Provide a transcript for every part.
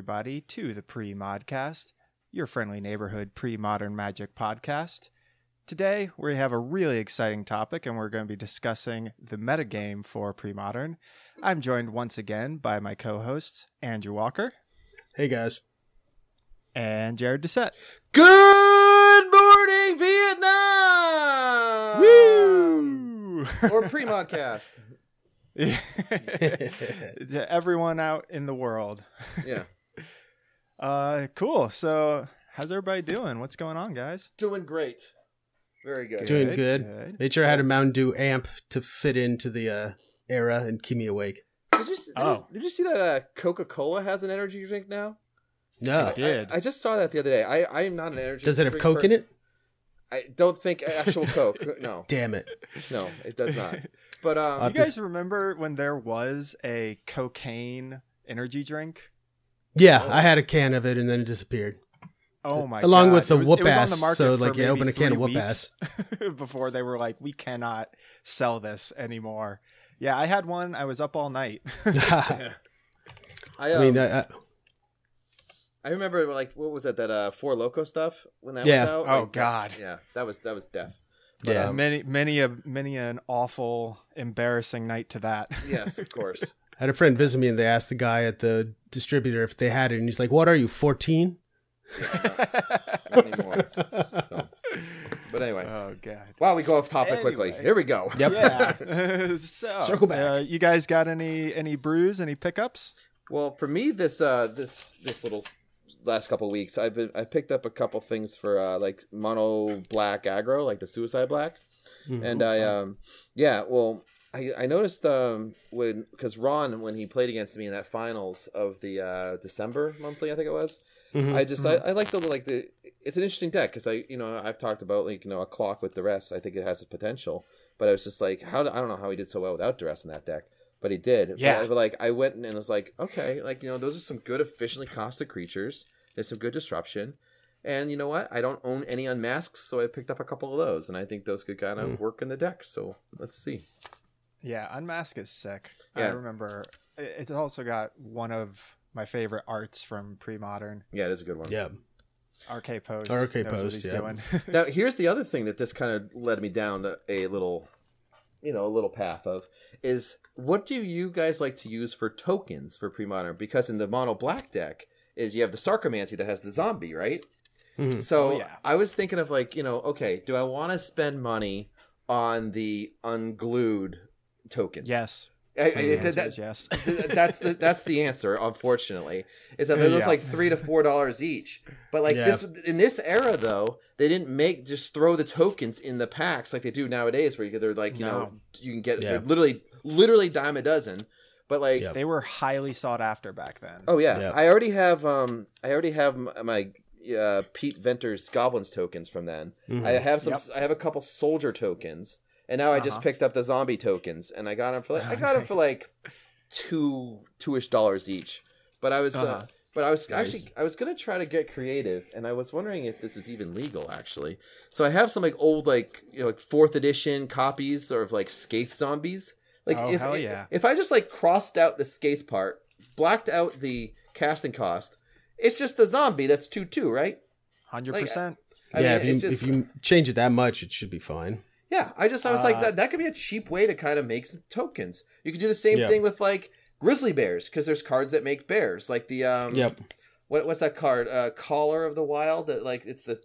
Everybody, to the Pre Modcast, your friendly neighborhood pre modern magic podcast. Today, we have a really exciting topic, and we're going to be discussing the metagame for pre modern. I'm joined once again by my co hosts, Andrew Walker Hey guys. and Jared Doucette. Good morning, Vietnam! Woo! Or pre-modcast. to everyone out in the world. Yeah. Uh, cool. So, how's everybody doing? What's going on, guys? Doing great. Very good. Doing Good, good. good. Made sure I had a Mountain Dew amp to fit into the uh, era and keep me awake. Did you, did, Oh. you, did you see that uh, Coca-Cola has an energy drink now? No. I did. I, I just saw that the other day. I, I am not an energy drink. Does it have drink Coke in it? I don't think actual Coke. No. Damn it. No, it does not. But um, Do you guys remember when there was a cocaine energy drink? Yeah, I had a can of it and then it disappeared. Oh my god. Along God. with the It was- whoop it was on ass, the market so, like, you maybe open a can of whoop ass. before they were like, we cannot sell this anymore. Yeah, I had one. I was up all night. I I, um, mean, uh, uh, I remember like what was that that uh Four Loco stuff when that Yeah. was out. Oh, Like, God. Yeah, that was that was death. But, yeah. um, many, many a many an awful, embarrassing night to that. yes, of course. I had a friend visit me and they asked the guy at the distributor if they had it. And he's like, What are you, 14? So. But anyway, oh god. wow, we go off topic quickly. Here we go. Yep. Yeah. so, Circle back. Uh, you guys got any any brews? Any pickups? Well, for me, this uh, this this little last couple of weeks, I've been I picked up a couple things for uh, like mono black aggro, like the suicide black, Mhm. and I um yeah, well. I, I noticed um when because Ron when he played against me in that finals of the uh December monthly I think it was Mhm. I just I, I like the like the it's an interesting deck because I you know I've talked about like you know a clock with duress I think it has a potential but I was just like how do, I don't know how he did so well without duress in that deck but he did Yeah. but, but, like I went and was like okay like you know those are some good efficiently costed creatures there's some good disruption and you know what I don't own any unmasks so I picked up a couple of those and I think those could kind of work in the deck so let's see Yeah, Unmask is sick. I remember it's also got one of my favorite arts from pre-modern. yeah it is a good one Yeah. RK Post. RK knows what Post, he's yeah. doing. now here's the other thing that this kind of led me down a, a little you know a little path of is what do you guys like to use for tokens for pre-modern because in the mono black deck is you have the sarcomancy that has the zombie right Mhm. so Oh, yeah. i was thinking of like you know okay do i want to spend money on the unglued tokens yes. I- I- The that- that- is yes. That's the that's the answer unfortunately is that they're Yeah. like three to four dollars each but like Yeah. this in this era though they didn't make just throw the tokens in the packs like they do nowadays where you they're like you know you can get Yeah. literally literally dime a dozen but like Yeah. They were highly sought after back then. oh yeah. Yeah. i already have um i already have m- my uh, pete venter's goblins tokens from then Mhm. i have some Yep. i have a couple soldier tokens and now i just Uh-huh. picked up the zombie tokens and i got them for like i got them for like two two-ish dollars each but i was uh Uh-huh. but i was Nice. actually i was gonna try to get creative and i was wondering if this is even legal actually so i have some like old like you know like fourth edition copies of like Scathe zombies like Oh, if, hell yeah. if i just like crossed out the Scathe part blacked out the casting cost it's just the zombie that's 2-2 right Hundred like, percent. I yeah, mean, if, you, just- if you change it that much, it should be fine. Yeah, I just I was like Uh, that that could be a cheap way to kind of make some tokens. You could do the same Yeah. thing with like grizzly bears because there's cards that make bears, like the um Yep. what what's that card? Uh Caller of the Wild that like it's the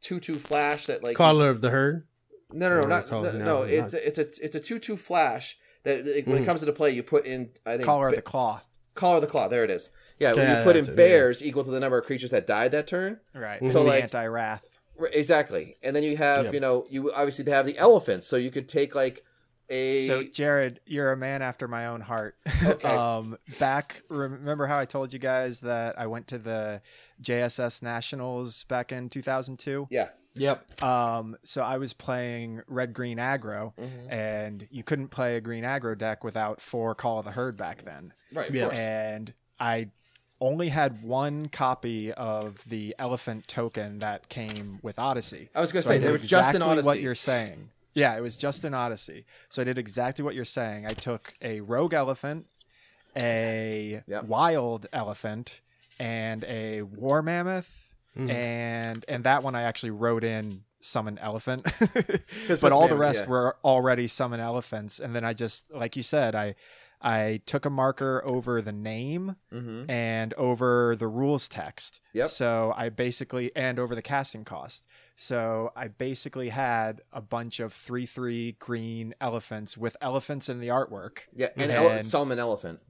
two two flash that like Caller of the herd. no no no not no, no, no, it's a, it's a it's a two two flash that it- when it Mhm. comes into play you put in I think Caller of the Claw. Caller of the Claw there it is yeah when you put in that's it, yeah. bears equal to the number of creatures that died that turn Right. So, So like- anti-wrath. Right, exactly and then you have Yep. you know you obviously have the elephants so you could take like a So Jared, you're a man after my own heart. Okay. um, back, remember how I told you guys that I went to the JSS Nationals back in 2002? yeah Yep. Um, so I was playing red green aggro, Mhm. and you couldn't play a green aggro deck without four Call of the Herd back then. right of Yeah. course. And I only had one copy of the elephant token that came with Odyssey. I was gonna So say they were just an Odyssey. what you're saying. Yeah, it was just an Odyssey. So I did exactly what you're saying. I took a rogue elephant, a Yep. wild elephant, and a war mammoth, Mhm. and and that one I actually wrote in summon elephant, but all the rest yeah. were already summon elephants. And then I just like you said, I I took a marker over the name Mhm. and over the rules text. Yep. So I basically and over the casting cost. So I basically had a bunch of three three green elephants with elephants in the artwork. Yeah, and, ele- And- Solomon elephant.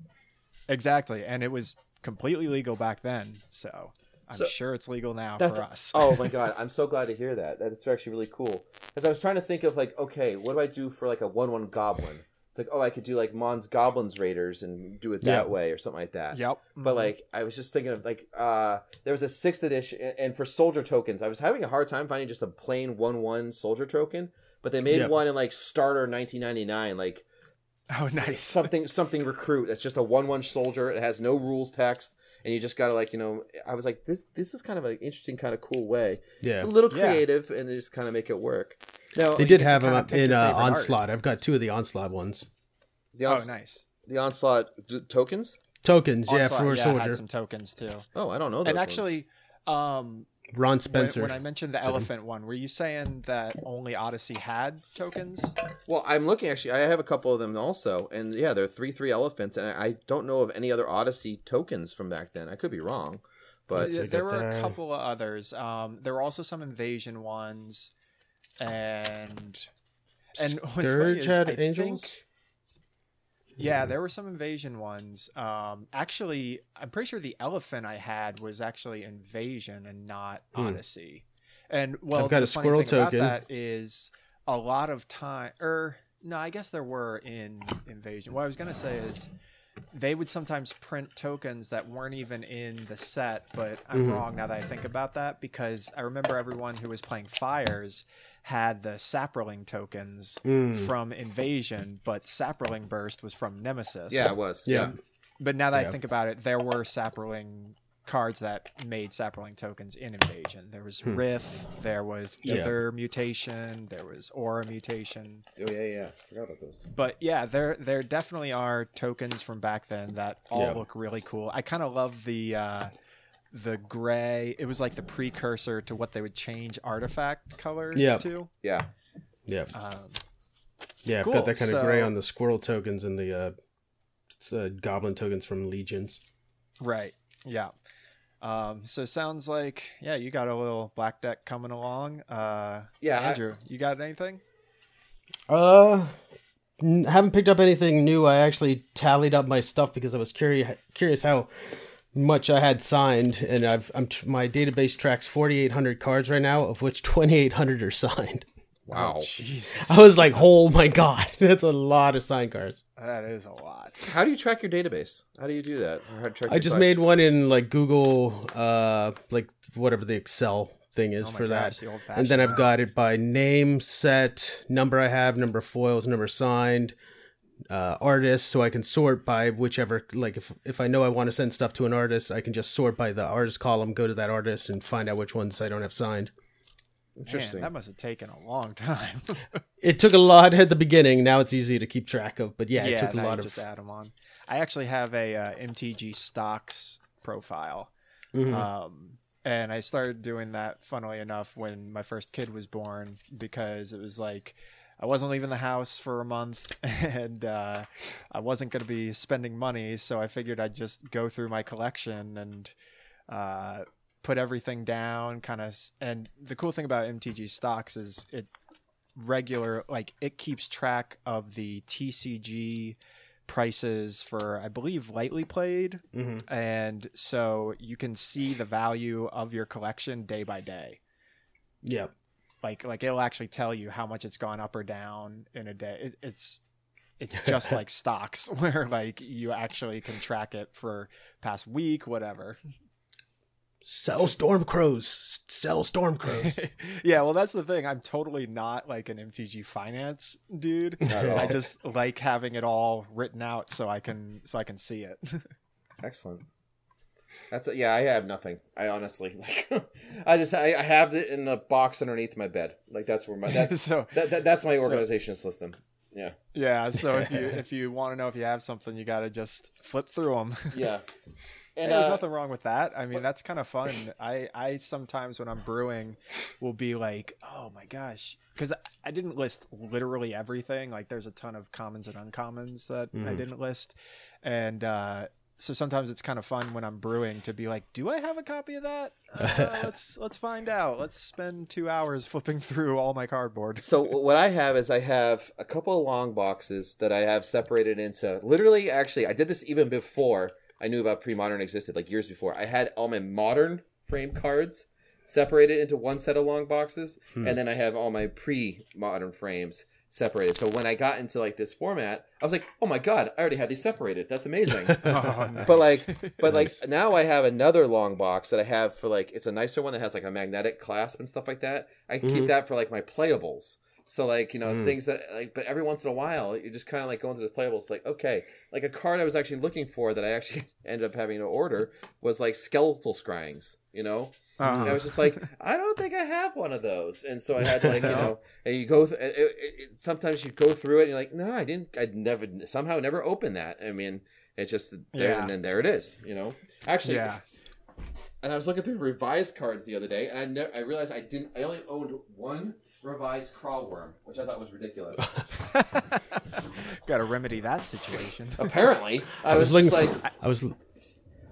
Exactly, and it was completely legal back then. So I'm So- sure it's legal now for us. oh my god, I'm so glad to hear that. That's actually really cool. Because I was trying to think of like, okay, what do I do for like a one one goblin? Like, oh, I could do like Mon's Goblins Raiders and do it that Yeah. way or something like that. Yep. But Mhm. like, I was just thinking of like, uh, there was a sixth edition, and for soldier tokens, I was having a hard time finding just a plain one one soldier token. But they made Yep. one in like starter 1999, like oh, nice. something something recruit. It's just a one one soldier. It has no rules text, and you just gotta like you know. I was like, this this is kind of an interesting, kind of cool way. Yeah. A little Yeah. creative, and they just kind of make it work. Now They did have them up in uh, favorite art. Onslaught. I've got two of the Onslaught ones. the Oh, nice. the onslaught d- tokens. Tokens, yeah, Onslaught, for a yeah, soldier. had some tokens too. Oh, I don't know. Those and ones. actually, um, Ron Spencer. when I mentioned the elephant one, were you saying that only Odyssey had tokens? well, I'm looking actually. I have a couple of them also, and yeah, they're three three elephants, and I I don't know of any other Odyssey tokens from back then. I could be wrong, but there were a couple of others. Um, there were also some invasion ones, and and Scourge is had I angels. think- yeah, there were some invasion ones. Um, actually, I'm pretty sure the elephant I had was actually invasion and not Hmm. Odyssey. And well, I've got the a funny squirrel thing about token. that is a lot of time. Or no, I guess there were in invasion. What I was gonna say is they would sometimes print tokens that weren't even in the set, but I'm Mhm. wrong now that I think about that because I remember everyone who was playing Fires had the Saproling tokens Mm. from Invasion, but Saproling Burst was from Nemesis. yeah, it was. Yeah. But now that Yeah. I think about it, there were Saproling cards that made Saproling tokens in Invasion. There was Hmm. Rith, there was Yeah. Mutation, there was Aura mutation. Oh yeah, yeah. Forgot about those. But yeah, there there definitely are tokens from back then that all Yeah. look really cool. I kind of love the uh, the gray. It was like the precursor to what they would change artifact color Yeah. to. Yeah. Yeah, Um, yeah. I've Cool, got that kind of gray on the squirrel tokens and the uh, uh, goblin tokens from legions. right. Yeah. Um, so sounds like yeah, you got a little black deck coming along. Uh, Yeah, I- Andrew, you got anything? Uh, n- haven't picked up anything new. I actually tallied up my stuff because I was curious curious how much I had signed, and I've I'm tr- my database tracks 4,800 cards right now, of which 2,800 are signed. Wow. Oh, Jesus, I was like, oh my god, that's a lot of signed cards. that is a lot. How do you track your database? How do you do that? Or how to track I just collection? made one in like Google, uh, like whatever the Excel thing is Oh for gosh, that. the And then I've got it by name, set, number I have, number of foils, number signed, uh, artist, so I can sort by whichever. Like if if I know I want to send stuff to an artist, I can just sort by the artist column, go to that artist, and find out which ones I don't have signed. Interesting. Man, that must have taken a long time. It took a lot at the beginning. Now it's easy to keep track of, but yeah, it took a lot of. just add them on. I actually have a uh, MTG stocks profile, Mhm. um, and I started doing that. Funnily enough, when my first kid was born, because it was like I wasn't leaving the house for a month, and uh, I wasn't going to be spending money, so I figured I'd just go through my collection and. Uh, put everything down kind of and the cool thing about mtg stocks is it regular like it keeps track of the tcg prices for i believe lightly played Mhm. and so you can see the value of your collection day by day Yep. Like like it'll actually tell you how much it's gone up or down in a day it, it's it's just like stocks where like you actually can track it for past week whatever Sell storm crows. Sell storm crows. yeah, well, that's the thing. I'm totally not like an MTG finance dude. Not at all. I just like having it all written out so I can so I can see it. Excellent. That's yeah. I have nothing. I honestly like. I just I, I have it in a box underneath my bed. Like that's where my that's so that, that that's my So- organization system. Yeah. Yeah, so if you if you want to know if you have something, you got to just flip through them. Yeah. And there's uh, nothing wrong with that. I mean, that's kind of fun. I I sometimes when I'm brewing will be like, "Oh my gosh." Cuz I didn't list literally everything. Like there's a ton of commons and uncommons that I didn't list. And uh so sometimes it's kind of fun when I'm brewing to be like, "Do I have a copy of that? Uh, let's let's find out. Let's spend 2 hours flipping through all my cardboard." So what I have is I have a couple of long boxes that I have separated into. Literally, actually, I did this even before I knew about pre-modern existed, like years before. I had all my modern frame cards separated into one set of long boxes, and then I have all my pre-modern frames separated. So when I got into like this format, I was like, "Oh my god, I already had these separated. That's amazing." Oh, nice. But like, but like now I have another long box that I have for like it's a nicer one that has like a magnetic clasp and stuff like that. I can keep mm-hmm. that for like my playables. So like you know mm. things that like, but every once in a while you're just kind of like going through the playables. Like okay, like a card I was actually looking for that I actually ended up having to order was like skeletal scryings. You know, Uh-huh. and I was just like, I don't think I have one of those, and so I had to like you know, and you go. Th- it, it, it, sometimes you go through it, and you're like, no, I didn't. I'd never somehow never opened that. I mean, it's just there, Yeah. and then there it is. You know, actually, yeah. and I was looking through revised cards the other day, and I, ne- I realized I didn't. I only owned one revised Craw Wurm, which I thought was ridiculous. Got to remedy that situation. Apparently, I, I was, was just looking. like, for, I was.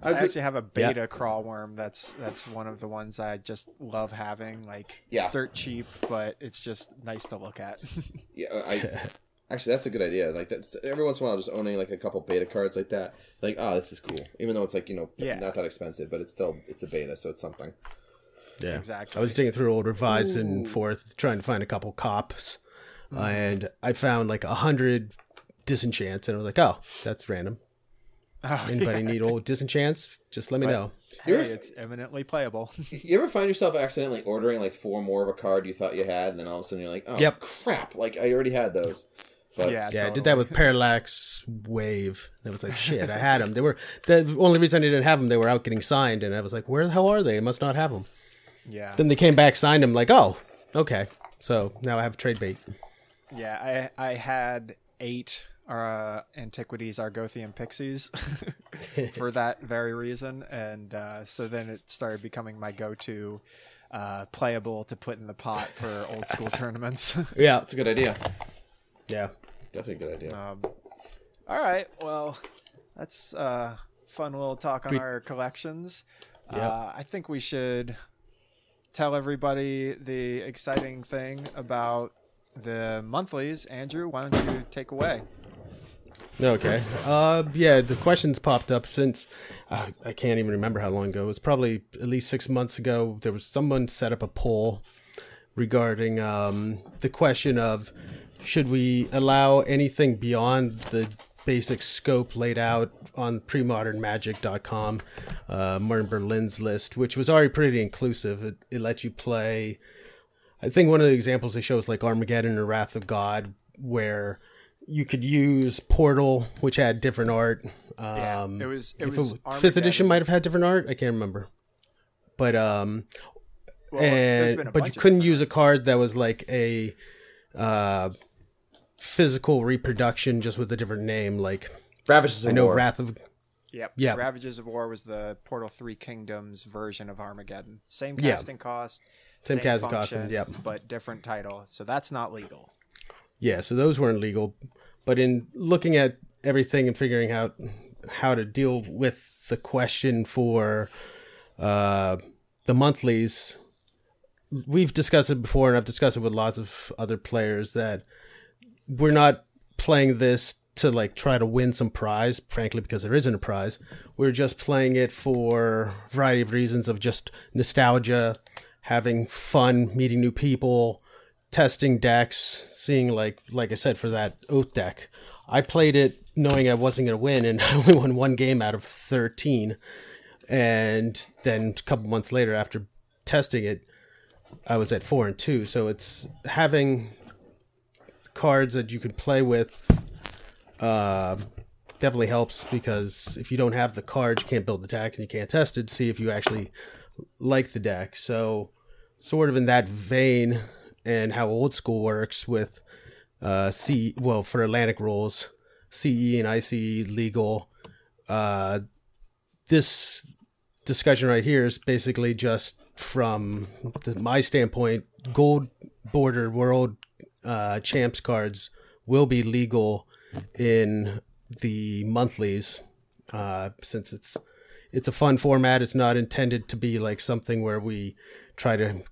I I was actually have a beta Craw Wurm. That's that's one of the ones I just love having. Like Yeah. it's dirt cheap, but it's just nice to look at. Yeah, I actually that's a good idea. Like that's every once in a while, just owning like a couple beta cards like that. Like, oh, this is cool. Even though it's like you know Yeah. not that expensive, but it's still it's a beta, so it's something. Yeah, Exactly. I was digging through old revised and fourth, trying to find a couple cops, mm-hmm. and I found like a hundred disenchants, and I was like, "Oh, that's random." Oh, Anybody need old disenchants? Just let me know. hey, You're- it's eminently playable. You ever find yourself accidentally ordering like four more of a card you thought you had, and then all of a sudden you're like, oh Yep. crap! Like I already had those. But yeah, Yeah, I did that with Parallax Wave. It was like shit. I had them. They were the only reason I didn't have them. They were out getting signed, and I was like, "Where the hell are they? I must not have them." Yeah, Then they came back, signed them. Like, oh, okay. So now I have trade bait. yeah. I I had eight uh, antiquities Argothian pixies for that very reason, and uh, so then it started becoming my go-to uh, playable to put in the pot for old school tournaments. Yeah, it's a good idea. yeah. Definitely a good idea. Um, all right. Well, that's uh, fun little talk on Pre- our collections. Yeah. Uh, I think we should tell everybody the exciting thing about the monthlies. Andrew, why don't you take away? Okay. Uh, yeah, the questions popped up since uh, I can't even remember how long ago. It was probably at least six months ago. There was someone set up a poll regarding um, the question of should we allow anything beyond the basic scope laid out on premodernmagic.com, uh, Martin Berlin's list, which was already pretty inclusive. It, it lets you play. I think one of the examples they show is like Armageddon or Wrath of God, where you could use Portal, which had different art. Yeah, Um, it was it if was fifth edition might have had different art. I can't remember, but um, Well, and but you couldn't different use a card that was like a uh physical reproduction just with a different name. Like Ravages of I know War. Wrath of Yep. Yeah. Ravages of War was the Portal Three Kingdoms version of Armageddon. Same Yeah. casting cost. Same casting cost, yep. But different title. So that's not legal. Yeah, so those weren't legal. But in looking at everything and figuring out how to deal with the question for uh, the monthlies, we've discussed it before, and I've discussed it with lots of other players that we're not playing this to like try to win some prize, frankly, because there isn't a prize. We're just playing it for a variety of reasons of just nostalgia, having fun, meeting new people, testing decks, seeing like like I said for that oath deck. I played it knowing I wasn't going to win, and I only won one game out of thirteen. And then a couple months later, after testing it, I was at four and two. So it's having cards that you can play with. Uh, definitely helps because if you don't have the cards, you can't build the deck and you can't test it to see if you actually like the deck. So, sort of in that vein, and how old school works with uh, C well for Atlantic rules, CE and ICE legal. Uh, this discussion right here is basically just from the, my standpoint. Gold border world uh, champs cards will be legal in the monthlies uh, since it's it's a fun format. It's not intended to be like something where we try to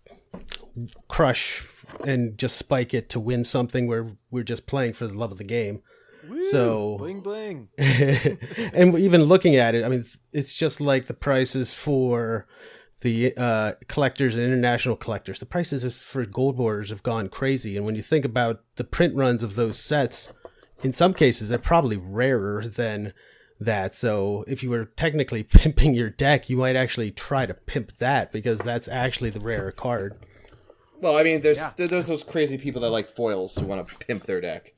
crush and just spike it to win something where we're just playing for the love of the game. Woo, So- bling bling. and even looking at it, I mean, it's, just like the prices for the uh, collectors and international collectors. The prices for gold borders have gone crazy, and when you think about the print runs of those sets, in some cases they're probably rarer than that. So if you were technically pimping your deck, you might actually try to pimp that because that's actually the rarer card. Well, I mean, there's Yeah. there- there's those crazy people that like foils who want to pimp their deck.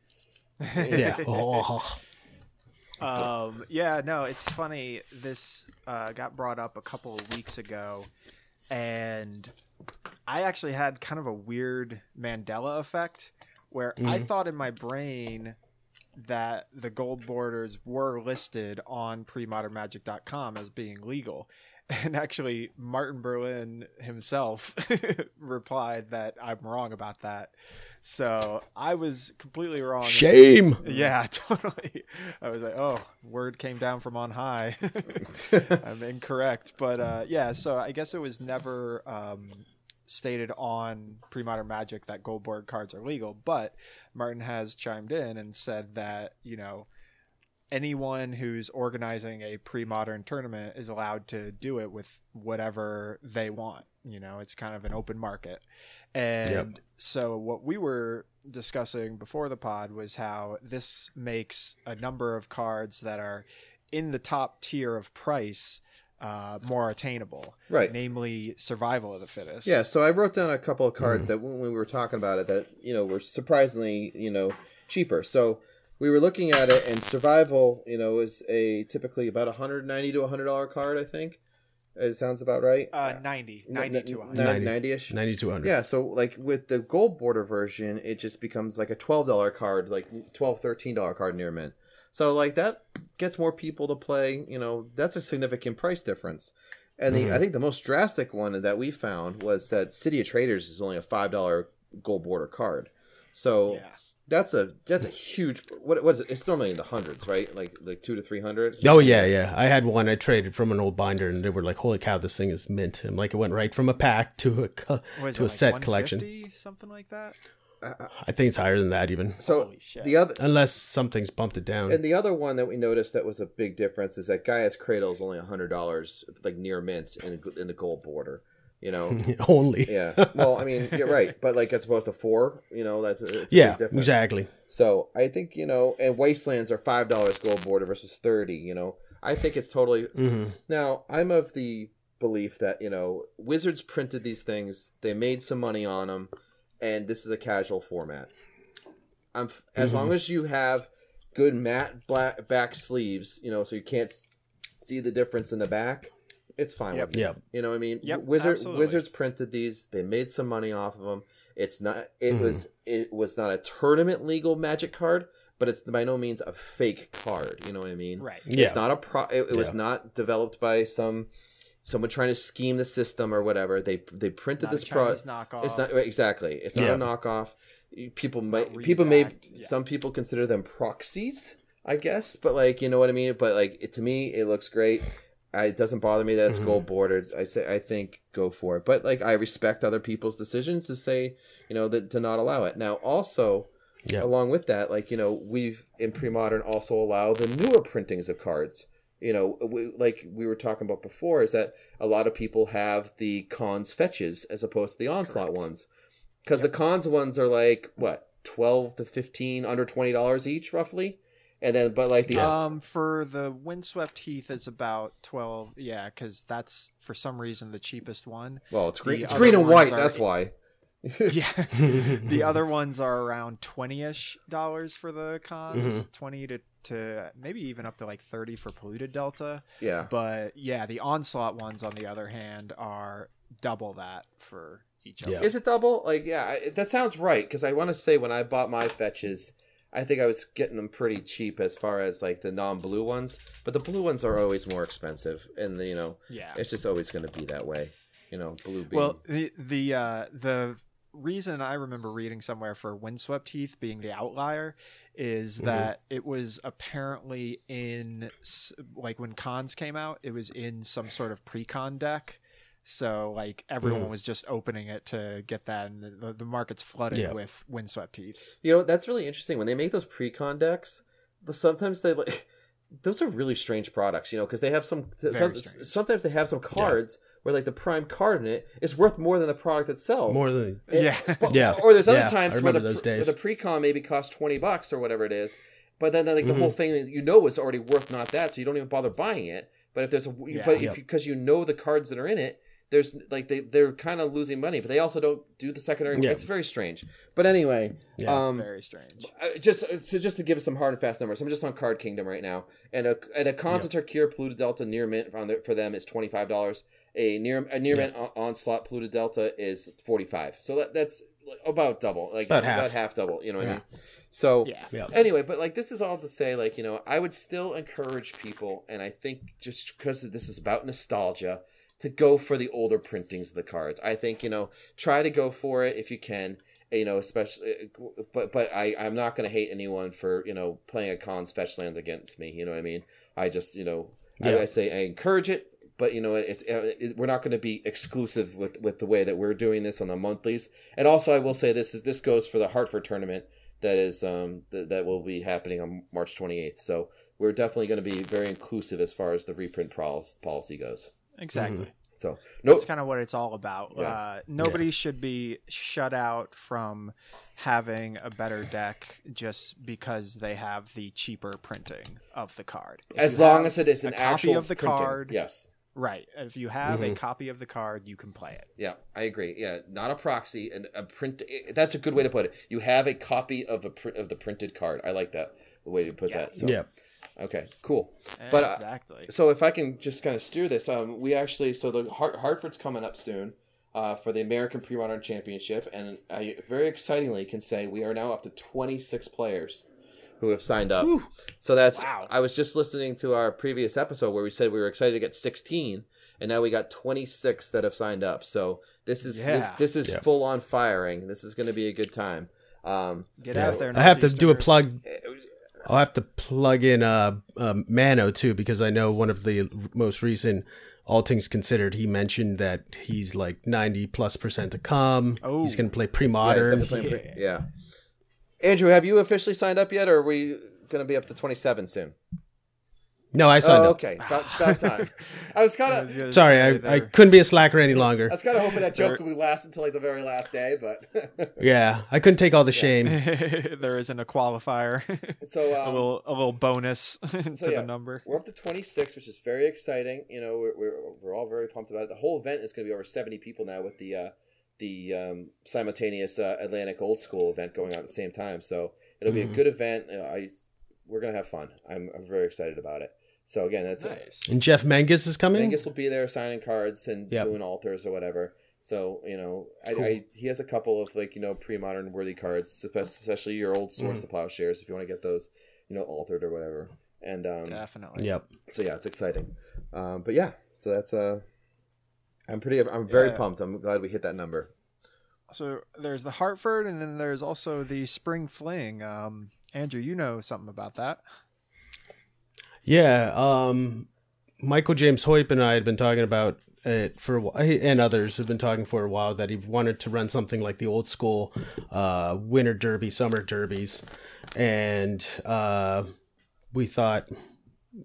Yeah. Oh. Um, yeah, no, it's funny. This uh, got brought up a couple of weeks ago, and I actually had kind of a weird Mandela effect where I thought in my brain that the gold borders were listed on premodernmagic.com as being legal. And actually, Martin Berlin himself replied that I'm wrong about that. So I was completely wrong. Shame. Yeah, totally. I was like, oh, word came down from on high. I'm incorrect. But uh, yeah, so I guess it was never um, stated on Pre Modern Magic that gold board cards are legal. But Martin has chimed in and said that, you know, anyone who's organizing a pre-modern tournament is allowed to do it with whatever they want you know it's kind of an open market and Yep. so what we were discussing before the pod was how this makes a number of cards that are in the top tier of price uh, more attainable Right. namely survival of the fittest Yeah, so I wrote down a couple of cards that when we were talking about it that you know were surprisingly you know cheaper. So we were looking at it, and survival you know is a typically about a hundred ninety to a hundred dollar card. I think it sounds about right. uh, 90 90 to 100 90. ninety ish. 9200. Yeah, so like with the gold border version, it just becomes like a twelve dollar card, like 12 dollar card near mint. So like that gets more people to play. You know, that's a significant price difference. And the I think the most drastic one that we found was that City of Traders is only a five dollar gold border card. So yeah that's a that's a huge. What was it? It's normally in the hundreds, right? Like like two to three hundred. Oh yeah, yeah. I had one I traded from an old binder, and they were like, "Holy cow, this thing is mint!" And like it went right from a pack to a co- to a like set collection. something like that I think it's higher than that even, So Holy shit. the other unless something's bumped it down. And the other one that we noticed that was a big difference is that Gaia's Cradle is only a hundred dollars, like near mint in in the gold border. You know, Only. yeah. Well, I mean, you're right, but like as opposed to four, you know, that's a, it's a Yeah, big difference. exactly. So I think you know, and Wastelands are five dollars gold border versus thirty. You know, I think it's totally. hmm Now I'm of the belief that you know Wizards printed these things, they made some money on them, and this is a casual format. I'm f- as long as you have good matte black back sleeves, you know, so you can't s- see the difference in the back. It's fine Yep. with me. Yep. You know what I mean? Yep, Wizard, absolutely. Wizards printed these. They made some money off of them. It's not. It Mhm. was. It was not a tournament legal Magic card, but it's by no means a fake card. You know what I mean? right Yeah. It's not a pro. It, it was not developed by some someone trying to scheme the system or whatever. They they printed not this a pro. Chinese knockoff. It's not exactly. It's not a knockoff. People It's might people may yeah. some people consider them proxies, I guess. But like you know what I mean. But like it, to me, it looks great. I, it doesn't bother me that it's Mhm. gold bordered. I say I think go for it. But like I respect other people's decisions to say you know that to not allow it. Now also Yeah. along with that, like you know, we've in pre-modern also allow the newer printings of cards. You know, we, like we were talking about before, is that a lot of people have the Khans fetches as opposed to the onslaught Correct. ones, because the Khans ones are like what twelve to fifteen, under twenty dollars each, roughly. And then, but like the Um, for the windswept heath is about twelve. Yeah, because that's for some reason the cheapest one. well, it's green, it's green and white. are- That's why. Yeah, the other ones are around twenty-ish dollars for the Khans, twenty to to maybe even up to like thirty for polluted delta. Yeah, But yeah, the onslaught ones on the other hand are double that for each other. Yeah. Is it double? Like, yeah, I, that sounds right. Because I want to say when I bought my fetches, I think I was getting them pretty cheap as far as like the non-blue ones. But the blue ones are always more expensive, and you know, Yeah. it's just always going to be that way. You know, blue being. Well, the the uh, the reason I remember reading somewhere for Windswept Heath being the outlier is Mm-hmm. that it was apparently in like when Khans came out, it was in some sort of pre-con deck. So like everyone Mhm. was just opening it to get that, and the, the market's flooded Yeah. with Windswept Heath. You know, that's really interesting. When they make those pre-con decks, the, sometimes they like those are really strange products. You know, because they have some, some sometimes they have some cards where like the prime card in it is worth more than the product itself. More than It- Yeah. but- Yeah. Or there's other Yeah, times where the, remember those pre- where days. the pre-con maybe costs twenty bucks or whatever it is, but then like the Mhm. whole thing you know is already worth not that, so you don't even bother buying it. But if there's a Yeah. but if Yep. because you know the cards that are in it, there's like they they're kind of losing money, but they also don't do the secondary. Yeah. It's very strange. But anyway, Yeah. um, Very strange. uh, just so just to give some hard and fast numbers, I'm just on Card Kingdom right now, and a and a Khans of Tarkir Polluted Delta near mint on the, for them is twenty five dollars. A near a near mint on- onslaught Polluted Delta is forty five. So that, that's about double, like About half. about half double. You know what I mean? So Yeah. Yeah. anyway, but like this is all to say, like you know, I would still encourage people, and I think just because this is about nostalgia, to go for the older printings of the cards. I think you know, try to go for it if you can. You know, especially, but but I I'm not going to hate anyone for you know playing a Khans fetch lands against me. You know what I mean? I just you know I, Yeah. I say I encourage it, but you know it's it, we're not going to be exclusive with with the way that we're doing this on the monthlies. And also, I will say this is this goes for the Hartford tournament that is um th- that will be happening on March 28th. So we're definitely going to be very inclusive as far as the reprint pol- policy goes. Exactly. So no, That's kind of what it's all about. Yeah. Uh, nobody should be shut out from having a better deck just because they have the cheaper printing of the card. If as long as it is an a copy of the printing. card, Yes. right? If you have a Mhm. copy of the card, you can play it. Yeah, I agree. Yeah, not a proxy and a print. That's a good way to put it. You have a copy of a print of the printed card. I like that the way to put Yeah. that. So, yeah. Okay. Cool. But, uh, exactly. So if I can just kind of steer this, um, we actually so the Hart- Hartford's coming up soon, uh, for the American Pre-Modern Championship, and I very excitingly can say we are now up to 26 players who have signed up. So that's Wow. I was just listening to our previous episode where we said we were excited to get 16, and now we got 26 that have signed up. So this is Yeah. this, this is Yeah. full on firing. This is going to be a good time. Um, Get Yeah. out there. I have to do a Northeasterners. plug. I'll have to plug in uh, uh, Mano too because I know one of the most recent All Things Considered. He mentioned that he's like ninety plus percent to come. Oh. He's going to play pre-modern. he's definitely playing pre- yeah. Andrew, have you officially signed up yet, or are we going to be up to 27 soon? No, I signed oh, up. okay. About, about time. I was kind of, Sorry, I, I couldn't be a slacker any longer. I was kind of hoping that joke There- would last until like the very last day, but Yeah, I couldn't take all the shame. there isn't a qualifier. so a um, little a little bonus to yeah. the number. we're up to 26, which is very exciting. You know, we're we're, we're all very pumped about it. The whole event is going to be over 70 people now with the uh, the um, simultaneous uh, Atlantic Old School event going on at the same time. So it'll be a Mhm. good event. Uh, I we're gonna have fun. I'm, I'm very excited about it. So again, that's it. Nice. And Jeff Menges is coming. Angus will be there signing cards and Yep. doing altars or whatever. So you know, I, Cool. I he has a couple of like you know pre-modern worthy cards, especially your old swords Mhm. to plowshares if you want to get those, you know, altered or whatever. And um, Definitely. Yep. so yeah, it's exciting. Um, but yeah, so that's uh, I'm pretty, I'm very Yeah. pumped. I'm glad we hit that number. So there's the Hartford, and then there's also the Spring Fling. Um, Andrew, you know something about that? Yeah, um, Michael James Hoyp and I had been talking about it for a while, and others have been talking for a while that he wanted to run something like the old school uh, winter derby, summer derbies, and uh, we thought,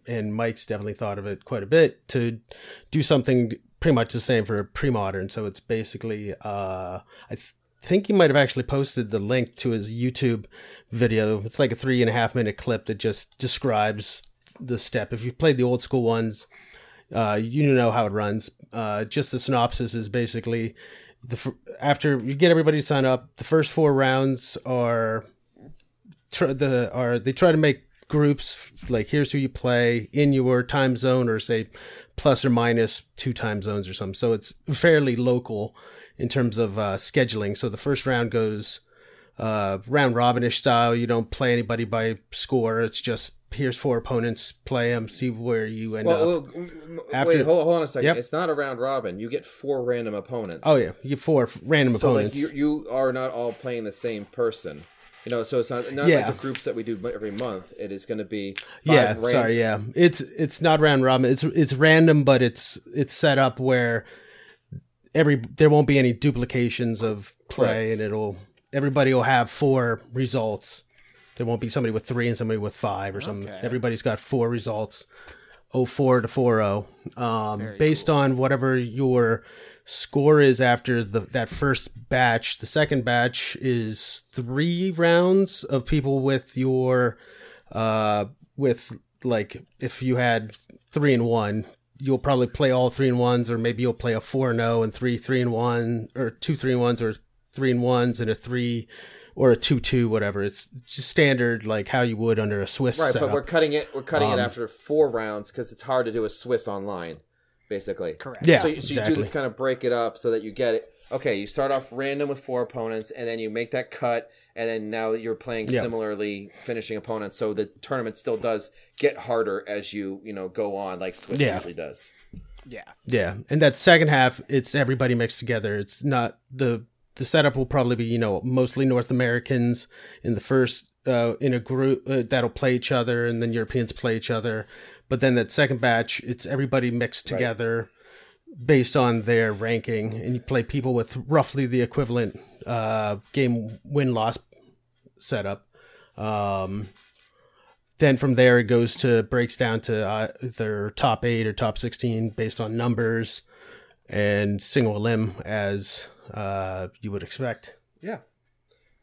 and Mike's definitely thought of it quite a bit to do something pretty much the same for pre-modern. So it's basically, uh, I th- think he might have actually posted the link to his YouTube video. It's like a three and a half minute clip that just describes the step. If you've played the old school ones, uh, you know how it runs. Uh, just the synopsis is basically the fir- after you get everybody to sign up, the first four rounds are tr- the are they try to make groups like here's who you play in your time zone or say plus or minus two time zones or something. So it's fairly local in terms of uh, scheduling. So the first round goes uh, round robinish style. You don't play anybody by score. It's just here's four opponents, play them, see where you end Well, up. well, After- wait, hold, hold on a second. Yep. It's not a round robin. You get four random opponents. Oh yeah, you get four random so opponents. like you, you are not all playing the same person. You know, so it's not not Yeah. like the groups that we do every month. It is going to be yeah, ran- sorry, yeah. It's it's not round robin. It's it's random, but it's it's set up where every there won't be any duplications of play, Correct. and it'll everybody will have four results. There won't be somebody with three and somebody with five or something. Okay. Everybody's got four results. 04 to 40 um, based on whatever your score is after the, that first batch the second batch is three rounds of people with your uh with like if you had three and one you'll probably play all three and ones or maybe you'll play a four and oh and three three and one or two three and ones or three and ones and a three or a two two whatever it's just standard like how you would under a swiss right, setup. but we're cutting it. We're cutting Um, it after four rounds because it's hard to do a Swiss online, basically. Correct. Yeah, so, you- so you do this kind of break it up so that you get it. Okay, you start off random with four opponents, and then you make that cut, and then now you're playing Yeah. similarly finishing opponents. So the tournament still does get harder as you you know go on, like Swiss Yeah. usually does. Yeah. Yeah, and that second half, it's everybody mixed together. It's not the the setup will probably be you know mostly North Americans in the first uh, in a group uh, that'll play each other, and then Europeans play each other. But then that second batch, it's everybody mixed Right. together based on their ranking, and you play people with roughly the equivalent uh, game win loss setup. Um, then from there it goes to breaks down to uh, either top eight or top sixteen based on numbers and single elim as uh, you would expect. Yeah.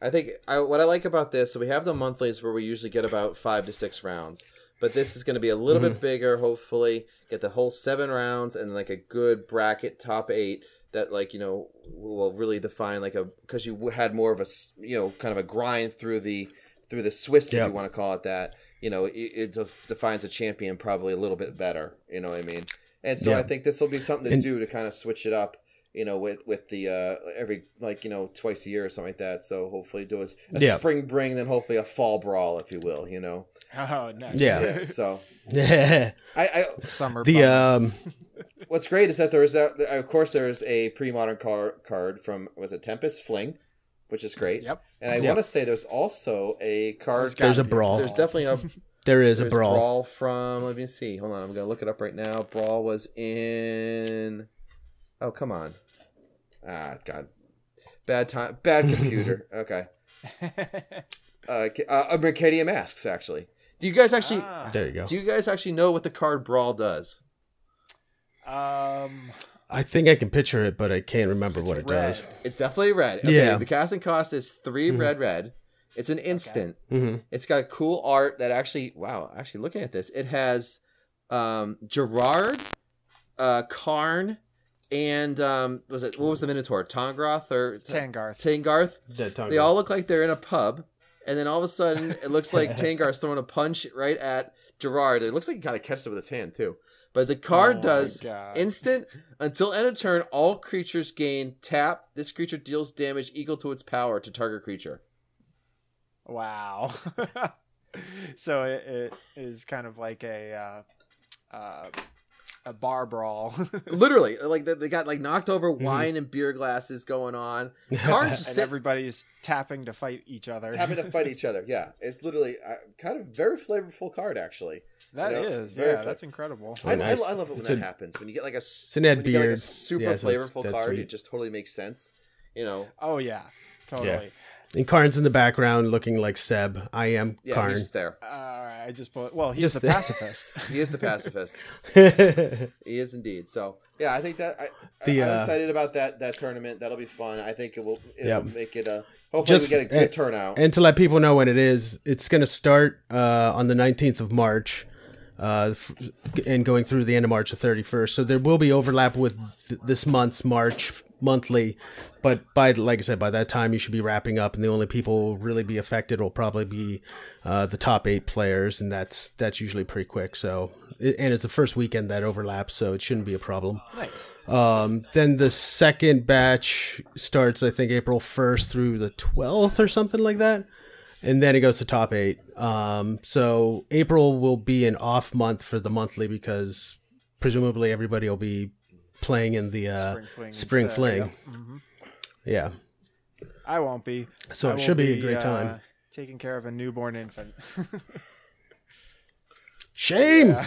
I think I, what I like about this, so we have the monthlies where we usually get about five to six rounds, but this is going to be a little bit bigger. Hopefully, get the whole seven rounds and like a good bracket top eight that like you know will really define like a because you had more of a you know kind of a grind through the through the Swiss Yep. if you want to call it that. You know, it, it defines a champion probably a little bit better. You know what I mean? And so Yeah. I think this will be something to And- do to kind of switch it up you know, with with the uh every like you know twice a year or something like that. So hopefully do a, a Yeah. spring bring, then hopefully a fall brawl, if you will. You know, Oh, nice. Yeah. yeah. So Yeah. I, I Summer. bummer. um, what's great is that there is a of course there's a pre modern car, card from was it Tempest Fling, which is great. Yep. And I Yep. want to say there's also a card. There's a be brawl. There's definitely a there is a there's brawl. from. Let me see. Hold on, I'm gonna look it up right now. Brawl was in. Oh come on. Ah God. Bad time. Bad computer. okay. Uh, uh, Mercadian Masques actually. Do you guys actually? Ah. There you go. Do you guys actually know what the card Brawl does? um, I think I can picture it, but I can't remember what it red. does. It's definitely red. Okay, Yeah. The casting cost is 3 red red. It's an instant. hmm It's got cool art that actually. Wow. Actually, looking at this, it has um, Gerard, uh, Karn, and um, was it what was the Minotaur? Tangroth or Tahngarth. Tahngarth? Dead tongue. They all look like they're in a pub, and then all of a sudden it looks like Tangar's throwing a punch right at Gerard. It looks like he kind of catches it with his hand too. But the card Oh does instant until end of turn. All creatures gain tap. This creature deals damage equal to its power to target creature. Wow. so it, it is kind of like a uh, uh, a bar brawl. Literally, like they, they got like knocked over Mm-hmm. wine and beer glasses going on. Cards and sit, everybody's tapping to fight each other. having to fight each other. Yeah, it's literally uh, kind of very flavorful card actually. That you know, is, very yeah, fun. that's incredible. Oh, I, nice. I, I love it when It's that a- happens. When you get like a, s- an Ed when get, like, a Beard. super Yeah, so flavorful that's card, sweet. it just totally makes sense. You know, Oh yeah, totally. And Karn's in the background looking like Seb. I am yeah, Karn. he's there. All right, I just put. Well, he's Just the the- pacifist. He is the pacifist. he is indeed. So yeah, I think that I, The, I, am uh, excited about that that tournament. That'll be fun. I think it will. It Yeah. will make it a. Hopefully, Just- we get a good turnout. and to let people know when it is, it's going to start uh, on the 19th of March uh, and going through the end of March the 31st. So there will be overlap with th- this month's March monthly. But by like I said, by that time you should be wrapping up, and the only people who will really be affected will probably be uh, the top eight players, and that's that's usually pretty quick. So, and it's the first weekend that overlaps, so it shouldn't be a problem. Nice. Um, then the second batch starts, I think, April 1st through the 12th or something like that. And then it goes to top eight. Um, so April will be an off month for the monthly because presumably everybody will be playing in the uh, Spring fling spring instead, fling. yep. Mhm. Yeah. I won't be. So I it should be a great uh, time. taking care of a newborn infant. Shame.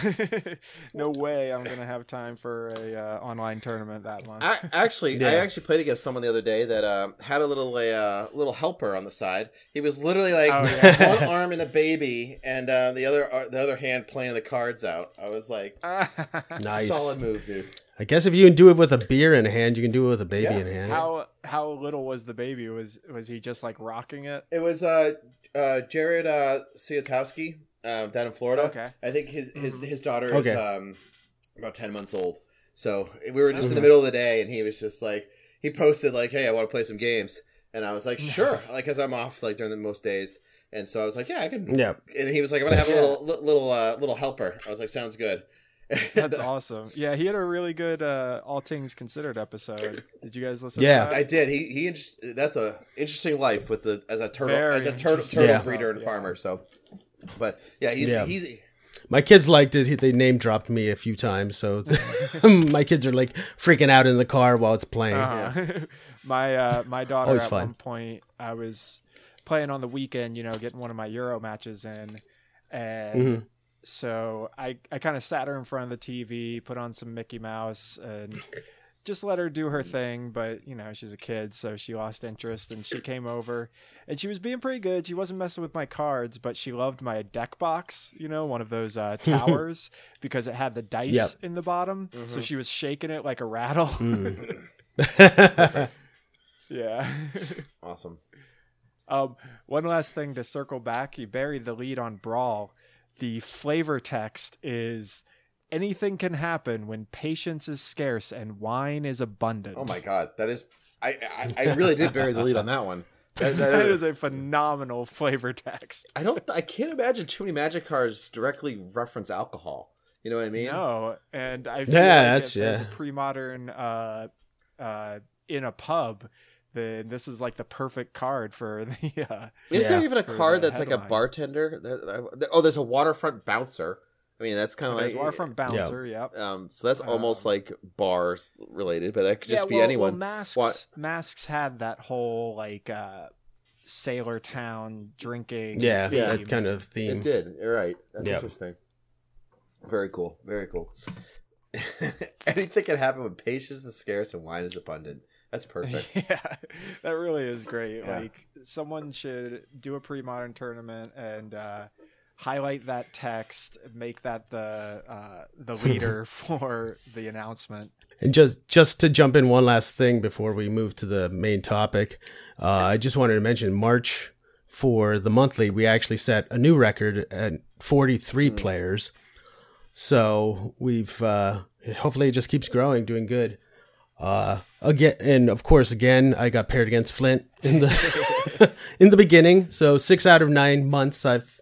No way I'm gonna have time for a uh, online tournament that month. I, actually, I actually played against someone the other day that um, had a little a uh, little helper on the side. He was literally like Oh, yeah. one arm in a baby, and uh, the other uh, the other hand playing the cards out. I was like, Nice. solid move, dude. I guess if you can do it with a beer in hand, you can do it with a baby Yeah. in hand. how how little was the baby? Was was he just like rocking it? It was uh, uh, Jared uh, Siatowski uh, down in Florida. Okay. I think his his Mhm. his daughter is Okay. um, about ten months old. So we were just in the middle of the day, and he was just like he posted like, "Hey, I want to play some games," and I was like, "Sure," Nice. like because I'm off like during the most days, and so I was like, "Yeah, I can." Yeah. And he was like, "I'm gonna have a little li- little uh, little helper." I was like, "Sounds good." That's awesome. Yeah, he had a really good uh, all things considered episode. Did you guys listen? Yeah. to that? Yeah, I did. He he. inter- That's a interesting life with the as a turtle Very as a turtle, turtle stuff, breeder and yeah. farmer. So, but yeah, he's Yeah. he's My kids liked it. They name dropped me a few times, so my kids are like freaking out in the car while it's playing. Uh-huh. my uh, my daughter Always at fun. one point, I was playing on the weekend, you know, getting one of my Euro matches in, and Mhm. So I I kind of sat her in front of the TV, put on some Mickey Mouse, and just let her do her thing. But you know, she's a kid, so she lost interest, and she came over, and she was being pretty good. She wasn't messing with my cards, but she loved my deck box, you know, one of those uh, towers, because it had the dice Yep. in the bottom. So she was shaking it like a rattle. Mm. Yeah. awesome. um, one last thing to circle back. You buried the lead on Brawl. The flavor text is anything can happen when patience is scarce and wine is abundant. Oh my god, that is. I I, I really did bury the lead on that one. That, that- that is a phenomenal flavor text. I don't. I can't imagine too many magic cards directly reference alcohol. You know what I mean? No, and I feel Yeah, like that's- if there's a pre-modern uh, uh, in a pub, then this is like the perfect card for the. Uh, Is Yeah. there even a card the that's like a bartender? There- there- Oh, there's a waterfront bouncer. I mean, that's kind of like Waterfront Bouncer. Yep. Um, so that's almost Um, like bars related, but that could just be well, anyone. Well, Masques What- Masques had that whole like uh sailor town drinking. yeah, theme. that kind of theme. It did. You're right. That's Yep. interesting. Very cool. Very cool. Anything can happen when patience is scarce and wine is abundant. That's perfect. yeah, that really is great. Yeah. Like someone should do a pre-modern tournament and uh, highlight that text, make that the uh, the leader for the announcement. And just just to jump in one last thing before we move to the main topic, uh, I just wanted to mention March for the monthly. We actually set a new record at 43 players. So we've uh, hopefully it just keeps growing, doing good. Uh, again, and of course, again, I got paired against Flint in the in the beginning. So six out of nine months, I've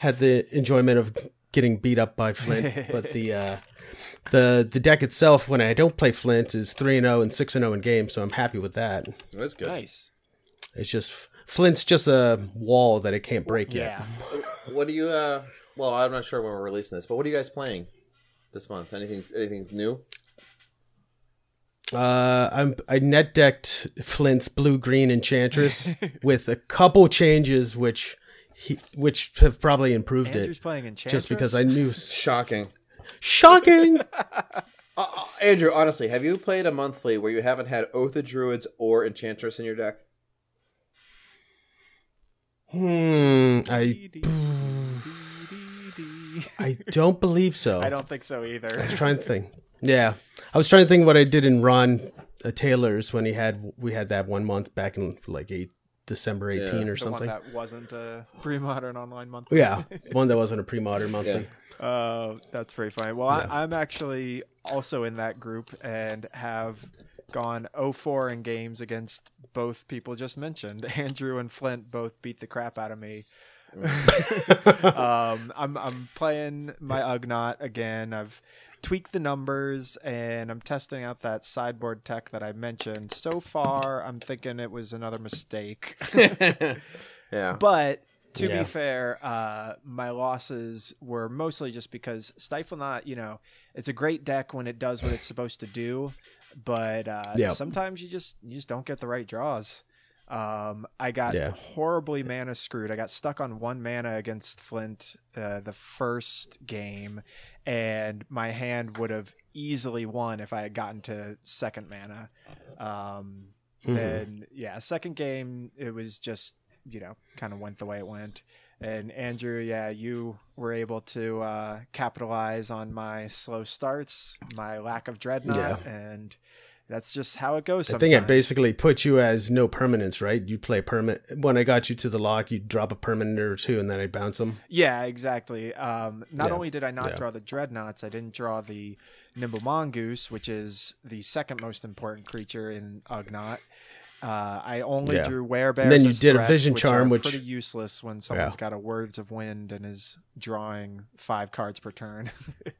had the enjoyment of getting beat up by Flint. but the uh, the the deck itself, when I don't play Flint, is three and zero and six and zero in games. So I'm happy with that. That's good. Nice. It's just Flint's just a wall that it can't break yet. Yeah. What do you? uh Well, I'm not sure when we're releasing this, but what are you guys playing this month? Anything? Anything new? Uh, I'm I net decked Flint's blue green enchantress with a couple changes, which he which have probably improved Andrew's it. playing Enchantress. Just because I knew. Shocking. Shocking. Uh, uh, Andrew, honestly, have you played a monthly where you haven't had Oath of Druids or Enchantress in your deck? hmm. I I don't believe so. I don't think so either. I was trying to think. Yeah, I was trying to think what I did in Ron uh, Taylor's when he had we had that one month back in like eight December eighteen Yeah. or the something. one that wasn't a pre-modern online month. Yeah, one that wasn't a pre-modern monthly. Uh, that's very funny. Well, Yeah. I, I'm actually also in that group and have gone 0-4 in games against both people just mentioned. Andrew and Flint both beat the crap out of me. um, I'm I'm playing my Ugnaught again. I've tweaked the numbers and I'm testing out that sideboard tech that I mentioned. So far, I'm thinking it was another mistake. Yeah. But to Yeah. be fair, uh, my losses were mostly just because Stifle Not, you know, it's a great deck when it does what it's supposed to do, but uh, Yep. sometimes you just you just don't get the right draws. Um, I got Yeah. horribly mana screwed. I got stuck on one mana against Flint uh, the first game, and my hand would have easily won if I had gotten to second mana. Um, Mhm. then yeah, second game it was just you know kind of went the way it went. And Andrew, yeah, you were able to uh, capitalize on my slow starts, my lack of dreadnought, and that's just how it goes. I think it basically put you as no permanence, right? You play permanent. When I got you to the lock, you drop a permanent or two, and then I bounce them. Yeah, exactly. Um, not Yeah. only did I not Yeah. draw the dreadnoughts, I didn't draw the nimble mongoose, which is the second most important creature in Ugnaught. Uh, I only Yeah. drew werebears. And then you did a vision which charm, which- pretty useless when someone's got a words of wind and is drawing five cards per turn.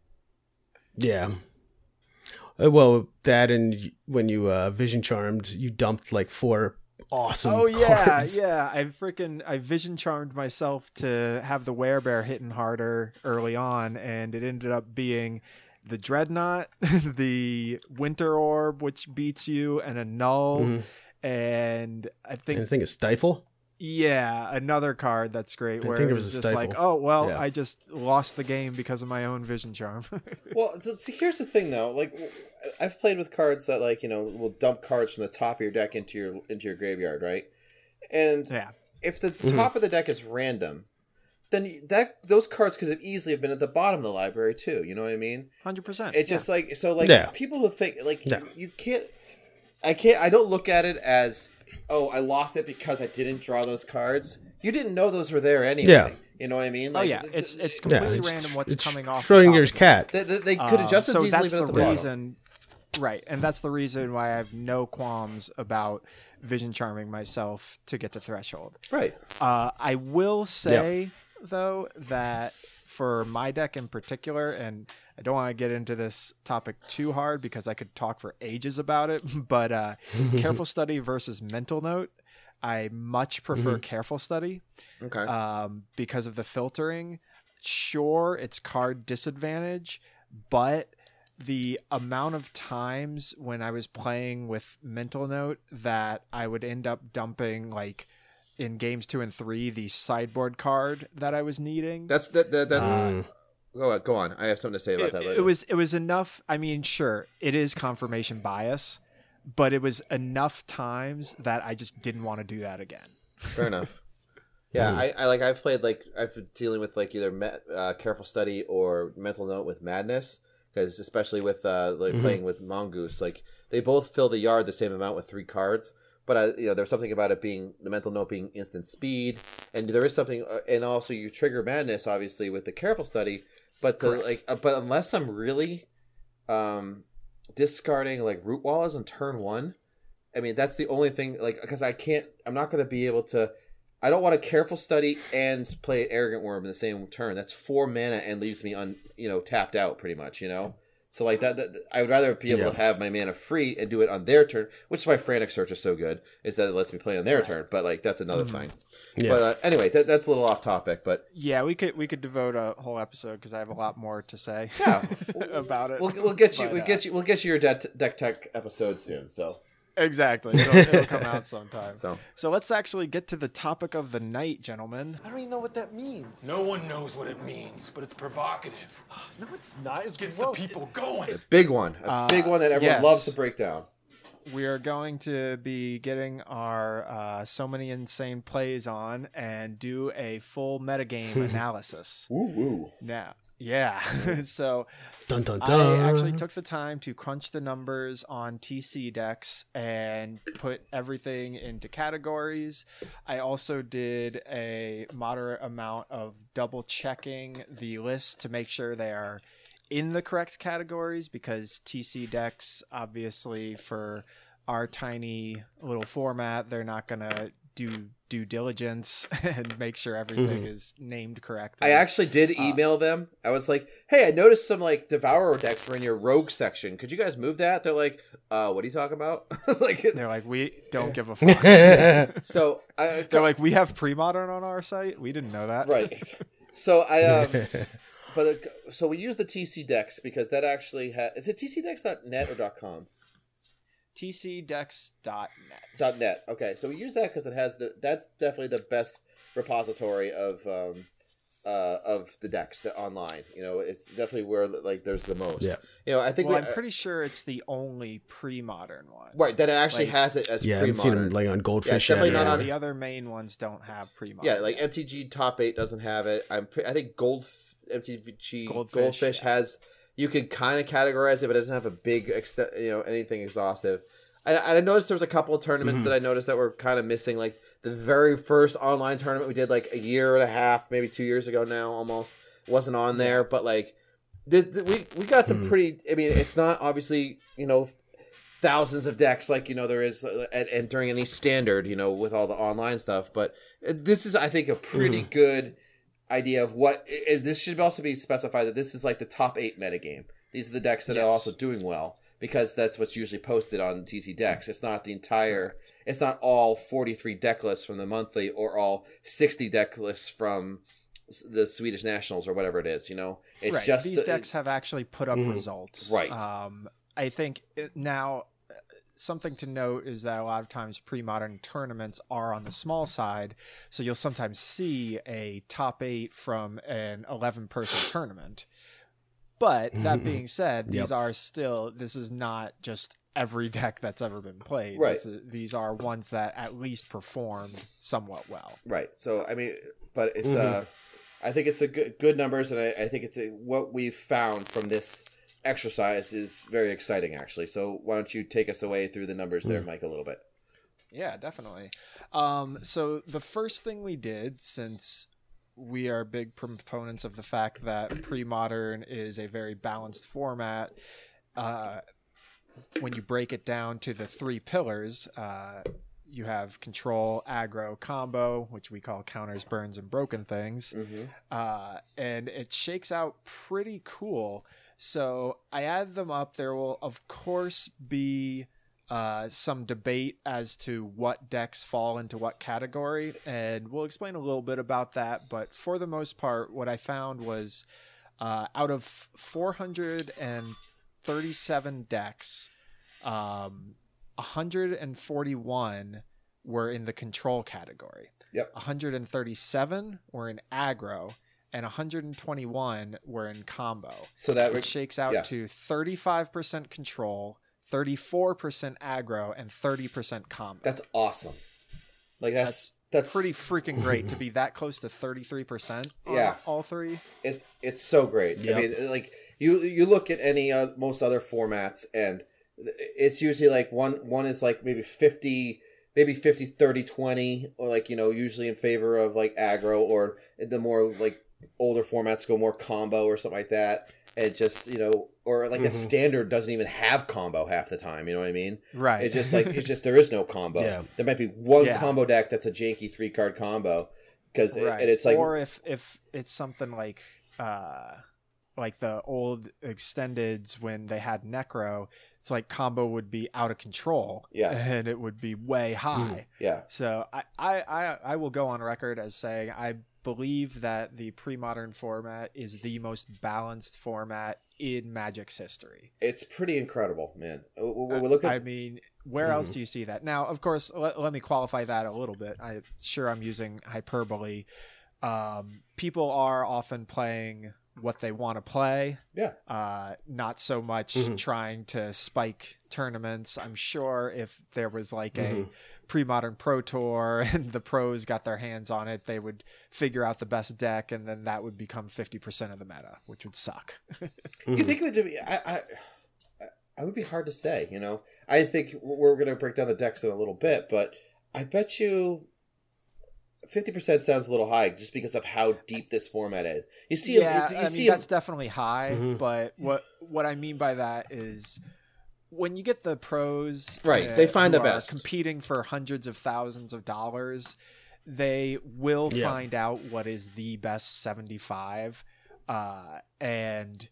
Yeah. Uh, well, that and when you uh, vision charmed, you dumped like four awesome. oh yeah, cards. yeah. I freaking I vision charmed myself to have the werebear hitting harder early on, and it ended up being the dreadnought, the winter orb, which beats you, and Annul. Mhm. And I think And I think it's stifle. Yeah, another card that's great. I Where think it it was was a just like, oh well, Yeah. I just lost the game because of my own vision charm. Well, th- see, here's the thing though. Like, I've played with cards that like you know will dump cards from the top of your deck into your into your graveyard, right? And yeah, if the Mm-hmm. top of the deck is random, then that those cards could have easily have been at the bottom of the library too. You know what I mean? hundred percent. It's just like so like Yeah. people who think like Yeah. you, you can't. I can't. I don't look at it as oh I lost it because I didn't draw those cards. You didn't know those were there anyway. Yeah. You know what I mean? oh yeah, th- it's th- it's Yeah, completely it's- random what's it's coming off. the top Schrodinger's of the cat. They, they, they could have just as Um, so easily that's been the, at the bottom. reason right and that's the reason why i have no qualms about vision charming myself to get to threshold Right. uh, i will say though that for my deck in particular and i don't want to get into this topic too hard because i could talk for ages about it but uh, careful study versus mental note i much prefer Mm-hmm. careful study Okay. um, because of the filtering. Sure, it's card disadvantage, but the amount of times when I was playing with Mental Note that I would end up dumping like in games two and three the sideboard card that I was needing. That's that. that, that Mm. Go on. Go on. I have something to say about it, that. it was it was enough. I mean, sure, it is confirmation bias, but it was enough times that I just didn't want to do that again. fair enough. Yeah, I, I like. I've played like I've been dealing with like either me, uh, careful study or mental note with madness because especially with uh, like playing with mongoose, like they both fill the yard the same amount with three cards. But uh, you know, there's something about it being the mental note being instant speed, and there is something, uh, and also you trigger madness obviously with the careful study. But the like, uh, but unless I'm really um discarding like Rootwallas on turn one, I mean that's the only thing like because I can't, I'm not going to be able to. I don't want to careful study and play Arrogant Wurm in the same turn. That's four mana and leaves me on you know tapped out pretty much. You know, so like that. that I would rather be able Yeah. to have my mana free and do it on their turn, which is why frantic search is so good. Is that it lets me play on their turn. But like that's another thing. Yeah. But uh, anyway, that, that's a little off topic. But Yeah, we could we could devote a whole episode because I have a lot more to say Yeah. about it. we'll, we'll get you But, we'll uh, get you we'll get you your deck, deck tech episode soon. So exactly. It'll, it'll come out sometime. so So let's actually get to the topic of the night, gentlemen. I don't even know what that means. No one knows what it means, but it's provocative. No, it's not. It's Gets gross. the people going. A big one, a big one that everyone yes. loves to break down. We are going to be getting our uh, so many insane plays on and do a full metagame analysis. Woo woo. Now, yeah. so Dun dun dun. I actually took the time to crunch the numbers on TC decks and put everything into categories. I also did a moderate amount of double checking the list to make sure they are in the correct categories because TC decks, obviously, for our tiny little format, they're not gonna do due diligence and make sure everything is named correctly. I actually did email them. I was like, "Hey, I noticed some like Devourer decks were in your Rogue section. Could you guys move that?" They're like, "Uh, what are you talking about?" like, They're like, we don't give a fuck. so I, They're like, we have pre-modern on our site. We didn't know that. right. So I um, but uh, so we use the TC decks because that actually ha- is it tcdecks.net or .com. TCDecks.net. .net. Okay, so we use that because it has the that's definitely the best repository of um, uh, of the decks that online. You know, it's definitely where like there's the most. Yeah. You know, I think Well, we, I'm pretty sure it's the only pre-modern one. right that it actually like- has it as yeah, I haven't seen pre-modern. them like on Goldfish. Yeah, definitely yet, not yeah. on- The other main ones don't have pre-modern. Yeah, like MTG Top Eight doesn't have it. I'm pre- I think Gold MTG Goldfish, Goldfish, yeah. has. You could kind of categorize it, but it doesn't have a big extent. You know, anything exhaustive. I, I noticed there was a couple of tournaments Mm-hmm. that I noticed that were kind of missing. Like the very first online tournament we did, like a year and a half, maybe two years ago now, almost wasn't on there. But like, th- th- we we got Mm-hmm. some pretty. I mean, it's not obviously you know thousands of decks like you know there is uh, and, and during any standard you know with all the online stuff but this is i think a pretty Mm-hmm. good idea of what i- i- this should also be specified that this is like the top eight metagame these are the decks that are also doing well because that's what's usually posted on tc decks it's not the entire it's not all 43 deck lists from the monthly or all 60 deck lists from the swedish nationals or whatever it is you know it's right. just these the- decks have actually put up Mhm. results. Right. Um, I think it, now something to note is that a lot of times pre-modern tournaments are on the small side, so you'll sometimes see a top eight from an eleven-person tournament. But that being said, these Yep. are still. This is not just every deck that's ever been played. Right. This is- these are ones that at least performed somewhat well. Right. So I mean, but it's Mm-hmm. uh, I think it's a good good numbers, and I, I think it's a, what we've found from this exercise is very exciting, actually. So why don't you take us away through the numbers there, Mike, a little bit? Yeah, definitely. Um, so the first thing we did, since we are big proponents of the fact that pre-modern is a very balanced format, uh, when you break it down to the three pillars, uh, you have control, aggro, combo, which we call counters, burns, and broken things Mm-hmm. uh, and it shakes out pretty cool. So I add them up. There will, of course, be uh, some debate as to what decks fall into what category, and we'll explain a little bit about that. But for the most part, what I found was uh, out of 437 decks, um, 141 were in the control category. Yep. 137 were in aggro, and 121 were in combo, So that which shakes out yeah. to 35% control, 34% aggro, and 30% combo. that's awesome. Like that's that's, pretty freaking great to be that close to 33% on Yeah. all three. it's it's so great. Yep. I mean, like you you look at any uh, most other formats, and it's usually like one one is like maybe fifty. Maybe 50, 30, 20, or like, you know, usually in favor of like aggro, or the more like older formats go more combo or something like that. And just, you know, or like a standard doesn't even have combo half the time, you know what I mean? Right. It's just like, it's just, there is no combo. Yeah. There might be one Yeah. combo deck that's a janky three card combo. Because, right. and it's like, or if if it's something like uh like the old extendeds when they had necro it's like combo would be out of control Yeah. and it would be way high yeah. so I, I i i will go on record as saying i believe that the pre-modern format is the most balanced format in magic's history It's pretty incredible, man. Uh, We're looking. I mean, where else do you see that? Now, of course, let, let me qualify that a little bit. I'm sure I'm using hyperbole. Um, people are often playing what they want to play, yeah, uh, not so much trying to spike tournaments. I'm sure if there was like a pre-modern pro tour and the pros got their hands on it, they would figure out the best deck, and then that would become 50% of the meta, which would suck. you think it would be? I, I, I would be hard to say. You know, I think we're going to break down the decks in a little bit, but I bet you. fifty percent sounds a little high just because of how deep this format is. You see, yeah, you, I see mean him- that's definitely high, Mhm. but what what I mean by that is when you get the pros, Right, uh, they find the best. competing for hundreds of thousands of dollars. They will Yeah. find out what is the best seventy five, uh, and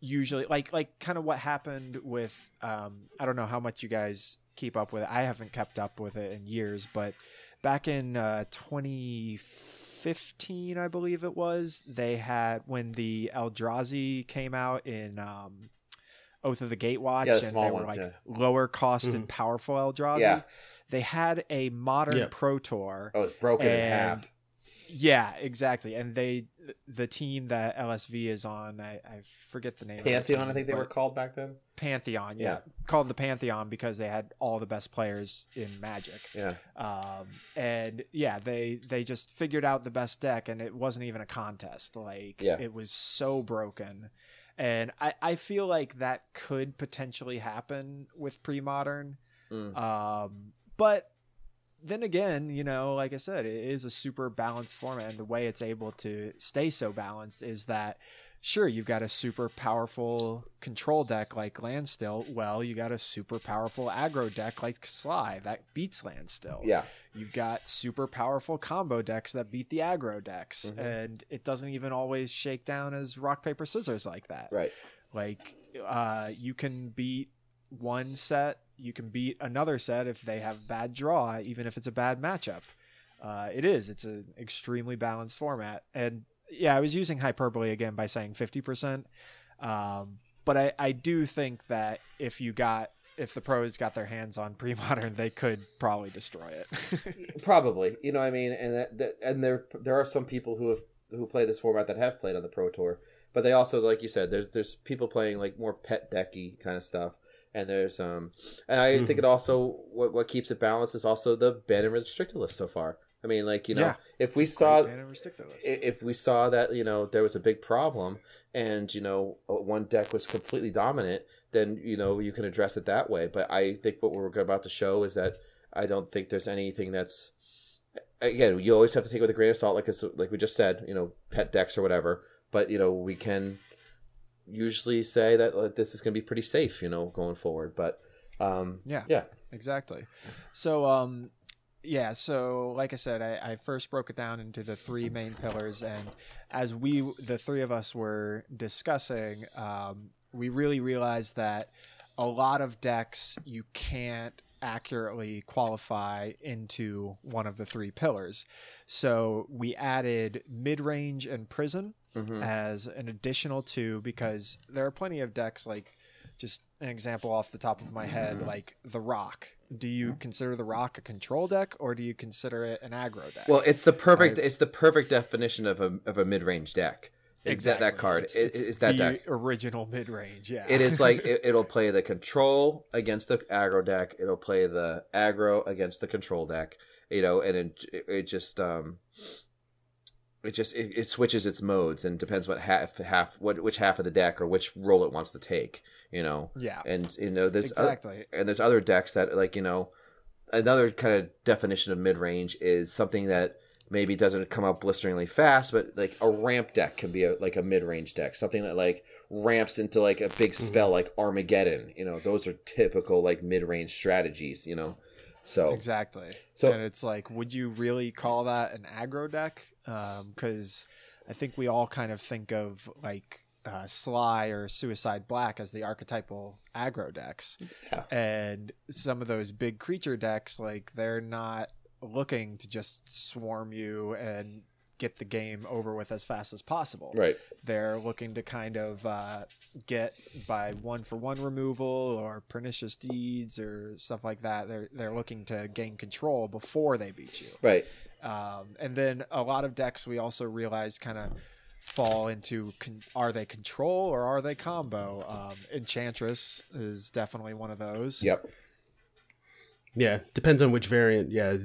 usually like like kind of what happened with um, I don't know how much you guys keep up with it. I haven't kept up with it in years, but back in uh, 2015, I believe it was, they had when the Eldrazi came out in um, Oath of the Gatewatch, Yeah, the and small they were ones, like yeah. lower cost and powerful Eldrazi. Yeah. They had a modern Yeah. Pro Tour. oh, it's broken in half. Yeah, exactly. And they, the team that LSV is on, I, I forget the name. of the Pantheon, team, I think they were called back then. Pantheon, yeah. Yeah. Called the Pantheon because they had all the best players in Magic. Yeah, Um, and yeah, they they just figured out the best deck, and it wasn't even a contest. Like Yeah. it was so broken, and I I feel like that could potentially happen with pre modern. Mm. Um, but then again, you know, like I said, it is a super balanced format, and the way it's able to stay so balanced is that. Sure, you've got a super powerful control deck like Landstill. Well, you got a super powerful aggro deck like Sligh that beats Landstill. yeah. You've got super powerful combo decks that beat the aggro decks, Mhm. and it doesn't even always shake down as rock paper scissors like that. Right. Like, uh, you can beat one set, you can beat another set if they have bad draw, even if it's a bad matchup. Uh, it is. It's an extremely balanced format, and yeah, I was using hyperbole again by saying fifty percent. Um, but I, I do think that if you got if the pros got their hands on pre-modern, they could probably destroy it. Probably, you know, what I mean, and that, that, and there there are some people who have who play this format that have played on the Pro Tour, but they also, like you said, there's there's people playing like more pet decky kind of stuff, and there's um, and I think it also what what keeps it balanced is also the ban and restricted list so far. I mean, like you know, Yeah. if we saw Great ban and restricted list. i- if we saw that you know there was a big problem and you know one deck was completely dominant then you know you can address it that way but i think what we're about to show is that i don't think there's anything that's again you always have to take it with a grain of salt like it's, like we just said you know pet decks or whatever but you know we can usually say that like, this is going to be pretty safe you know going forward but um Yeah. yeah exactly. So, um, yeah. So, like I said, I, I first broke it down into the three main pillars, and as we, the three of us, were discussing, um, we really realized that a lot of decks you can't accurately qualify into one of the three pillars. So we added mid range and prison mhm. as an additional two because there are plenty of decks like just an example off the top of my head like the rock do you consider the rock a control deck or do you consider it an aggro deck Well, it's the perfect. It's the perfect definition of a of a mid range deck. Exactly. That card. it's, It- it's it's that the deck. original mid-range yeah It is like it, it'll play the control against the aggro deck. It'll play the aggro against the control deck. You know, and it, it just um, it just it, it switches its modes and depends what half half what which half of the deck or which role it wants to take. You know, yeah. And you know there's exactly. and there's other decks that like you know another kind of definition of mid range is something that maybe doesn't come out blisteringly fast but like a ramp deck can be a, like a mid range deck. Something that like ramps into like a big mm-hmm. spell like armageddon you know? Those are typical like mid range strategies you know so Exactly. So- and it's like, would you really call that an aggro deck? Because I think we all kind of think of like uh, Sligh or Suicide Black as the archetypal aggro decks, Yeah. and some of those big creature decks, like they're not looking to just swarm you and get the game over with as fast as possible right they're looking to kind of uh, get by one for one removal or pernicious deeds or stuff like that. They're they're looking to gain control before they beat you. right Um, and then a lot of decks we also realize kind of fall into con- are they control or are they combo? Um, Enchantress is definitely one of those. yep Yeah, depends on which variant. Yeah,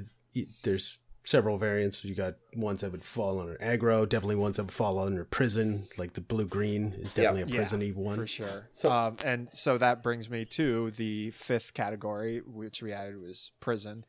there's several variants. You got ones that would fall under aggro, definitely ones that would fall under prison, like the blue green is definitely a prison y one. for sure. So- um, and so that brings me to the fifth category, which we added was prison.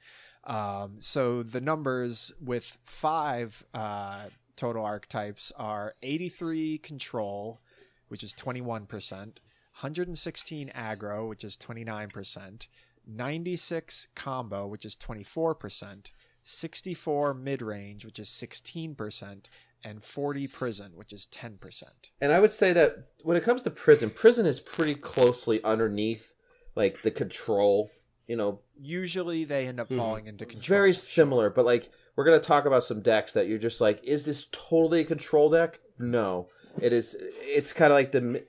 Um, so the numbers with five uh, total archetypes are 83 control, which is 21%, 116 aggro, which is 29%, 96 combo, which is 24%, 64 mid range, which is 16%, and 40 prison, which is 10%. And I would say that when it comes to prison, prison is pretty closely underneath like the control. You know, Usually they end up mm-hmm. falling into control. very similar, but like we're gonna talk about some decks that you're just like, is this totally a control deck? No, it is. It's kind of like the mi-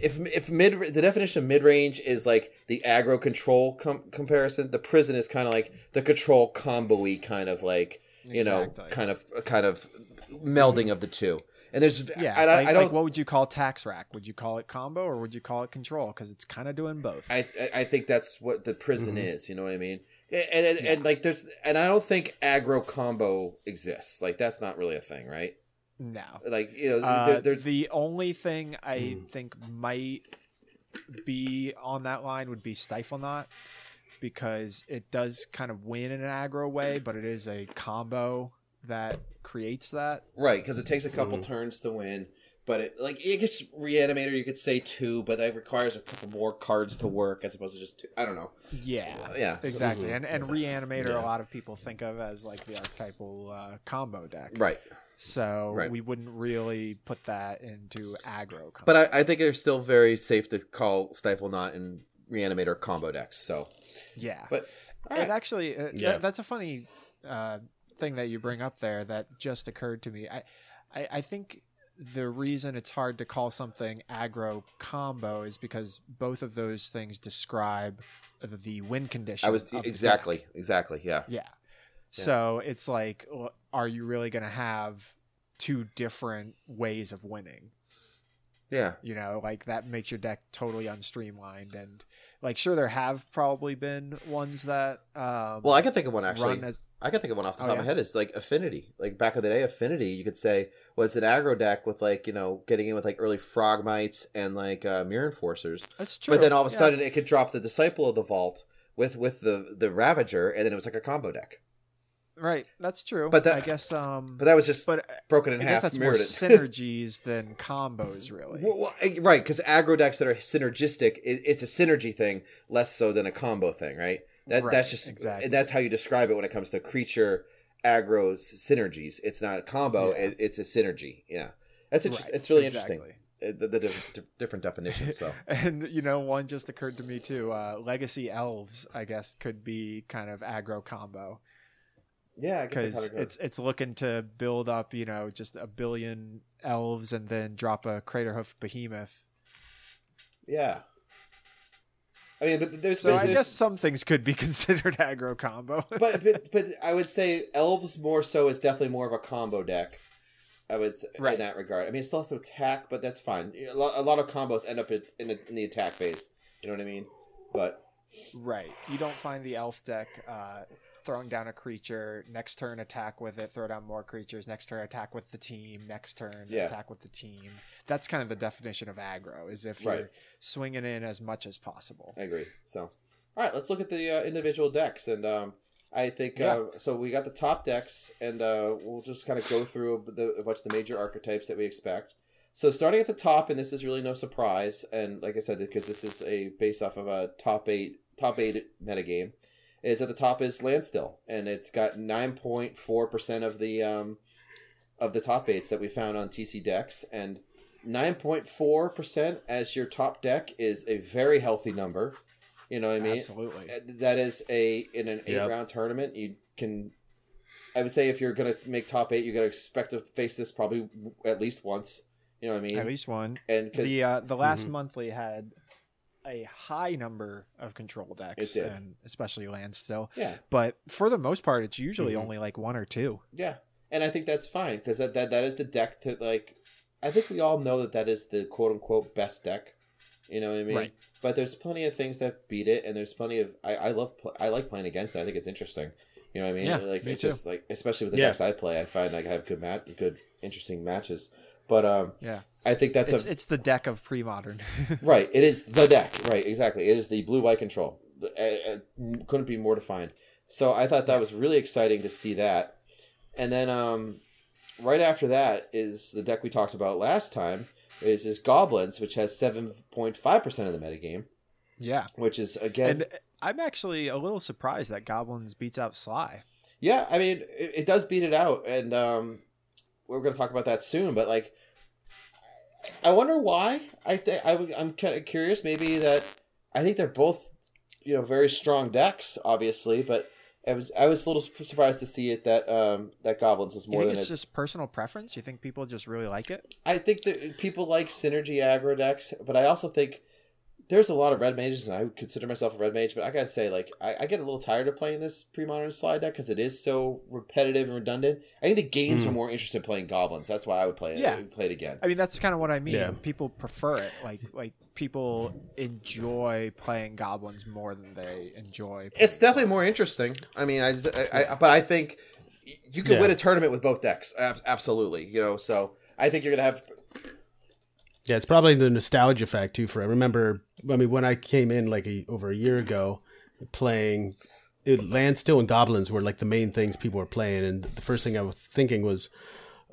if if mid the definition of mid range is like the aggro control com- comparison. The prison is kind of like the control combo-y kind of like you Exactly. know kind of kind of melding of the two. And there's Yeah, I, I, like, I don't like what would you call tax rack? Would you call it combo or would you call it control? Because it's kind of doing both. I I- I think that's what the prison mm-hmm. is. You know what I mean? And, and, and like there's and I don't think aggro combo exists. Like that's not really a thing, right? No. Like you know, Uh, there, there's the only thing I think might be on that line would be Stifle Knot because it does kind of win in an aggro way, but it is a combo that creates that. right because it takes a couple turns to win. But it like it gets reanimator. You could say two, but that requires a couple more cards to work as opposed to just two. I don't know. Yeah, Yeah, so- exactly. And and Reanimator, a lot of people think of as like the archetypal uh, combo deck. Right. So Right. we wouldn't really put that into aggro. Combo. But I, I think they're still very safe to call Stifle Knot and Reanimator combo decks. So, yeah, but it actually uh, Yeah. that- that's a funny uh, thing that you bring up there that just occurred to me. I, I I think the reason it's hard to call something aggro combo is because both of those things describe the win condition. I was of the deck. exactly, exactly, yeah. Yeah. So it's like, are you really going to have two different ways of winning? Yeah. You know, like that makes your deck totally unstreamlined. And like, sure, there have probably been ones that, um, Well, I can think of one actually. as I can think of one off the Oh, top of my head. is like Affinity. Like back in the day, Affinity, you could say was an aggro deck with like you know getting in with like early Frogmites and like uh, Myr Enforcers. that's true. But then all of a Yeah. sudden, it could drop the Disciple of the Vault with with the the Ravager, and then it was like a combo deck. Right? That's true. But that- I guess, um, But that was just but broken in I half. guess that's more synergies than combos, really. Well, well, right, because aggro decks that are synergistic, it, it's a synergy thing less so than a combo thing, right? That Right, that's just exactly. that's how you describe it when it comes to creature aggro's synergies. It's not a combo; Yeah. it, it's a synergy. Yeah, that's inter- Right, it's really exactly. interesting. uh, The, the di- different definitions. So And you know, one just occurred to me too. Uh, Legacy Elves, I guess, could be kind of aggro combo. Yeah, because that's how it it's it's looking to build up, you know, just a billion elves and then drop a Craterhoof behemoth. yeah. I mean, but there's, So I guess some things could be considered aggro combo. but, but but I would say elves more so is definitely more of a combo deck. I would say Right. in that regard. I mean, it still has to attack, but that's fine. A lot, a lot of combos end up in, in, the, in the attack phase. You know what I mean? But right, you don't find the elf deck uh, throwing down a creature next turn attack with it, throw down more creatures next turn attack with the team next turn Yeah. attack with the team. That's kind of the definition of aggro is if Right. you're swinging in as much as possible. I agree. So, all right, let's look at the uh, individual decks, and um, I think uh, so. We got the top decks, and uh, we'll just kind of go through the, a bunch of the major archetypes that we expect. So, starting at the top, and this is really no surprise, and like I said, because this is a based off of a top eight top eight metagame, is at the top is Landstill, and it's got nine point four percent of the um, of the top eights that we found on TC decks, and 9.4% as your top deck is a very healthy number. You know what I mean? Absolutely. Uh, That is a in an eight Yep. round tournament. You can, I would say, if you're gonna make top eight, you gotta expect to face this probably at least once. You know what I mean? At least one. And the uh, the last Mhm. monthly had a high number of control decks, and especially land still. yeah, But for the most part, it's usually Mhm. only like one or two. yeah, and I think that's fine because that, that that is the deck to like. I think we all know that that is the quote unquote best deck. You know what I mean? Right. But there's plenty of things that beat it, and there's plenty of I, I love I like playing against it. I think it's interesting. You know what I mean? Yeah, like me it's too. just like especially with the Yeah. decks I play, I find like I have good mat good interesting matches. But um, Yeah, I think that's it's a it's the deck of pre modern. right. It is the deck. Right, exactly. It is the blue white control. Uh, uh, couldn't be more defined. So I thought that was really exciting to see that. And then um, right after that is the deck we talked about last time is is Goblins, which has seven point five percent of the metagame, Yeah. which is again And I'm actually a little surprised that Goblins beats out Sligh. Yeah, I mean, it, it does beat it out, and um, we're going to talk about that soon. But like, I wonder why. I think I would- I'm kind of curious. Maybe that I think they're both, you know, very strong decks, obviously. But I was I was a little surprised to see it that um that goblins was You more think than it's it. just personal preference? You think people just really like it? I think that people like synergy aggro decks, but I also think there's a lot of red mages, and I would consider myself a red mage. But I gotta say, like, I, I get a little tired of playing this pre-modern Sligh deck because it is so repetitive and redundant. I think the games are hmm. more interested in playing goblins. That's why I would play it. Yeah. play it again. I mean, that's kind of what I mean. Yeah. People prefer it. Like, like people enjoy playing goblins more than they enjoy. It's definitely more interesting. I mean, I, I, I but I think you can Yeah. win a tournament with both decks. Absolutely, you know. So I think you're gonna have Yeah, it's probably the nostalgia fact too. For I remember, I mean, when I came in like a, over a year ago, playing it, Landstill and Goblins were like the main things people were playing, and the first thing I was thinking was,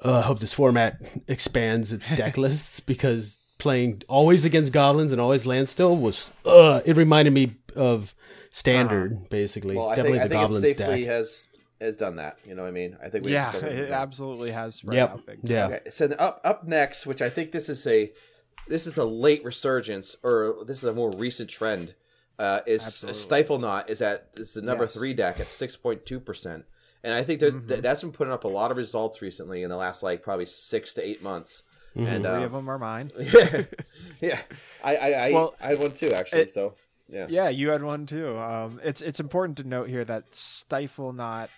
uh, I hope this format expands its deck lists because playing always against Goblins and always Landstill was, uh, it reminded me of Standard basically. well. Definitely think I the think Goblins deck. has has done that. You know what I mean? I think we yeah, it absolutely has spread Yep. out big. Yeah. Okay, so up up next, which I think this is a this is a late resurgence or this is a more recent trend, uh, is Absolutely. Stifle Knot is at is the number Yes. three deck at six point two percent, and I think there's Mm-hmm. th- that's been putting up a lot of results recently in the last like probably six to eight months. And Three uh, of them are mine. yeah, yeah, I I I, Well, I had one too actually. it- so yeah, Yeah, you had one too. Um, it's it's important to note here that Stifle Not,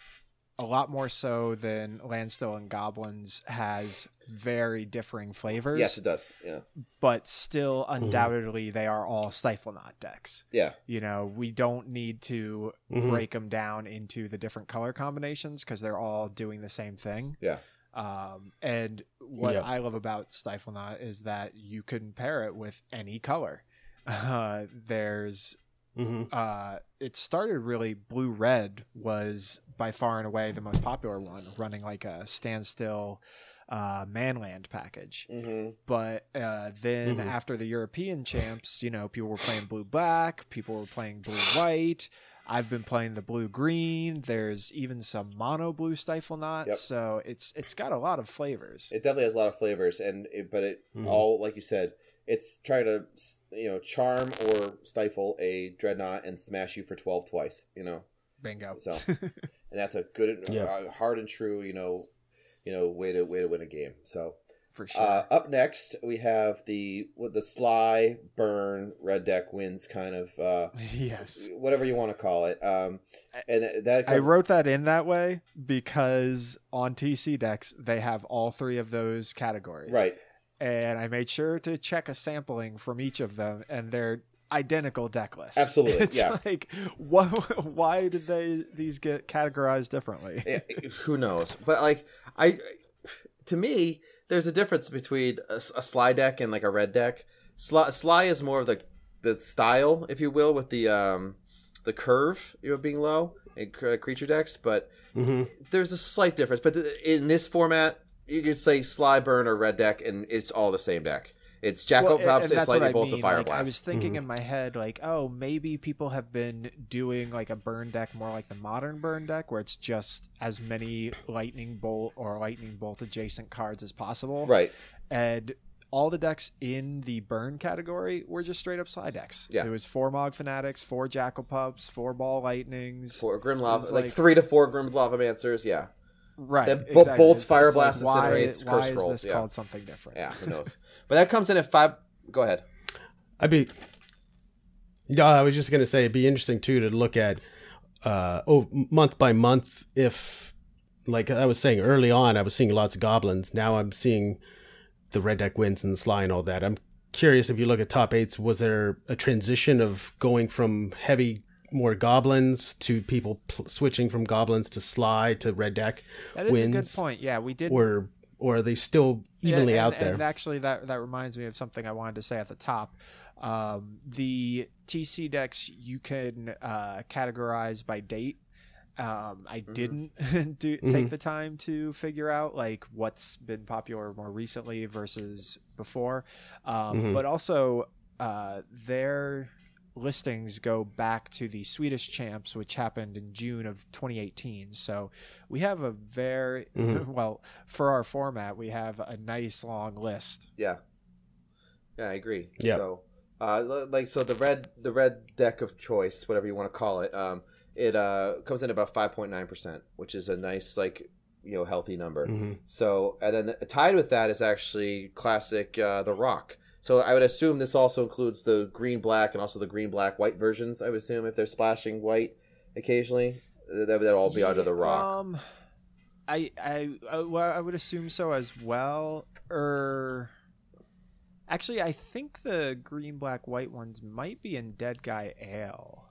a lot more so than Landstill and Goblins, has very differing flavors. yes, it does. Yeah, but still, undoubtedly, they are all Stifle Not decks. yeah, You know, we don't need to break them down into the different color combinations because they're all doing the same thing. yeah. Um, and what Yep. I love about Stifle Knot is that you can pair it with any color. Uh, there's hmm uh, it started really blue red was by far and away the most popular one, running like a standstill uh, manland package. hmm But uh, then Mhm. after the European champs, you know, people were playing blue black, people were playing blue white. I've been playing the blue green. There's even some mono blue stifle knot. Yep. So it's it's got a lot of flavors. It definitely has a lot of flavors, and it, but it Mhm. all like you said, it's trying to you know charm or stifle a dreadnought and smash you for twelve twice. You know, Bingo. So- and that's a good, Yeah. uh, hard and true. You know, you know way to way to win a game. So For sure. uh, up next we have the with the Sligh burn red deck wins kind of uh, yes. whatever you want to call it. Um, and that, that I wrote that in that way because on TC decks they have all three of those categories. right. and I made sure to check a sampling from each of them, and they're identical deck lists. Absolutely, it's yeah. Like, what? Why did they these get categorized differently? Yeah, who knows? But like I, to me, there's a difference between a, a Sligh deck and like a red deck. Sligh, Sligh is more of the the style, if you will, with the um the curve, you know, being low in creature decks. But hmm there's a slight difference. But th- in this format, you could say Sligh burn or red deck, and it's all the same deck. It's jackal Well, and- pups, it's that's what lightning I mean. and fire Like, blast. I was thinking mm-hmm. in my head, like, oh, maybe people have been doing like a burn deck more like the modern burn deck, where it's just as many lightning bolt or lightning bolt adjacent cards as possible. Right. and all the decks in the burn category were just straight up Sligh decks. Yeah. It was four Mog Fanatics, four Jackal Pups, four Ball Lightnings. Four Grim Lava, like, like- three to four Grim Lavamancers, yeah. Right. Then bo- exactly. bolts, It's- fire it's like, blast, why, incinerates, why Cursed Scrolls, this yeah. called something different? Yeah, who knows? but that comes in at five. Go ahead. I'd be. Yeah, I was just gonna say it'd be interesting too to look at, uh, oh, month by month. If, like I was saying early on, I was seeing lots of goblins. Now I'm seeing the red deck wins and the Sligh and all that. I'm curious if you look at top eights, was there a transition of going from heavy more goblins to people pl- switching from goblins to Sligh to red deck That is wins, a good point. Yeah, we did. or or are they still evenly Yeah, and, out there? And actually, that that reminds me of something I wanted to say at the top. Um, the TC decks you can uh, categorize by date Um, I Mm-hmm. didn't do take the time to figure out like what's been popular more recently versus before, um, Mm-hmm. but also uh, their listings go back to the Swedish champs, which happened in June of 2018. So we have a very Mm-hmm. well for our format. We have a nice long list. Yeah, yeah, I agree. Yeah. So, uh, like, so the red, the red deck of choice, whatever you want to call it, um, it uh comes in about five point nine percent, which is a nice, like, you know, healthy number. Mm-hmm. So, and then tied with that is actually classic, uh, the Rock. So I would assume this also includes the green black and also the green black white versions. I would assume if they're splashing white occasionally, that would all be under the Rock. Um, I I I, well, I would assume so as well. Or actually, I think the green, black, white ones might be in Dead Guy Ale.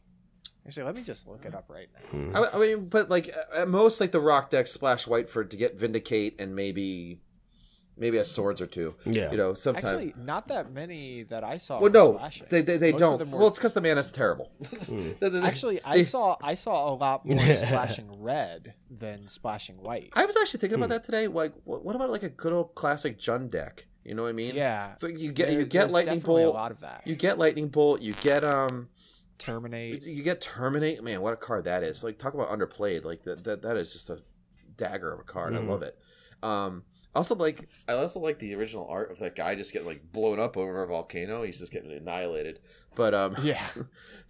Actually, let me just look it up right now. I, I mean, but like at most, like the Rock deck splash white for to get Vindicate and maybe maybe a swords or two. Yeah. you know, sometimes. Actually, not that many that I saw. well, no, splashing. they they, they Most don't. were- Well, it's because the mana mana's terrible. They- they- actually, I saw I saw a lot more splashing red than splashing white. I was actually thinking about that today. Like, what what about like a good old classic Jund deck? You know what I mean? Yeah, So you get There- you get lightning bolt. A lot of that. You get lightning bolt. You get um. Terminate. You get terminate. Man, what a card that is! Like, talk about underplayed. Like that that, that is just a dagger of a card. I love it. Um. Also, like I also like the original art of that guy just getting like blown up over a volcano. He's just getting annihilated. But um. Yeah.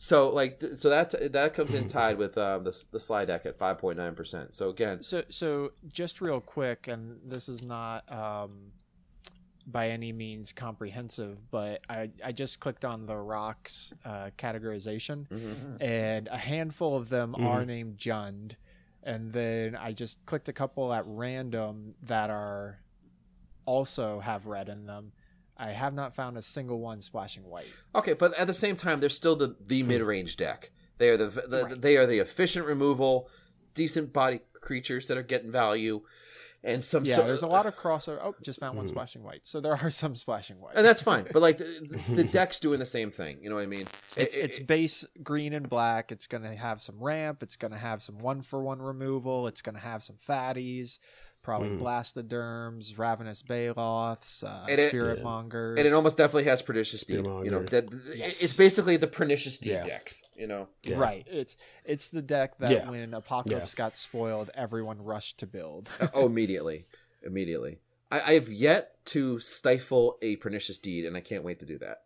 So like th- so that that comes in tied with um the the slide deck at five point nine percent. So again, So, so just real quick, and this is not um, by any means comprehensive, but I, I just clicked on the rocks uh, categorization, and a handful of them are named Jund, and then I just clicked a couple at random that are also have red in them. I have not found a single one splashing white. Okay, but at the same time, they're still the, the hmm. mid range deck. They are the, the Right. they are the efficient removal, decent body creatures that are getting value, and some. Yeah, so- there's a lot of crossover. Oh, just found one hmm. splashing white. So there are some splashing white. and that's fine. But like the, the deck's doing the same thing. You know what I mean? It's It- it's it- base green and black. It's gonna have some ramp. It's gonna have some one for one removal. It's gonna have some fatties, probably blastoderms, ravenous baloths, uh, And it- spirit mongers. and it almost definitely has pernicious deed. You know, that, Yes. it's basically the pernicious deed Yeah. decks. You know, right. It's it's the deck that Yeah. when Apocalypse got spoiled, everyone rushed to build. oh, immediately, immediately. I, I have yet to stifle a pernicious deed, and I can't wait to do that.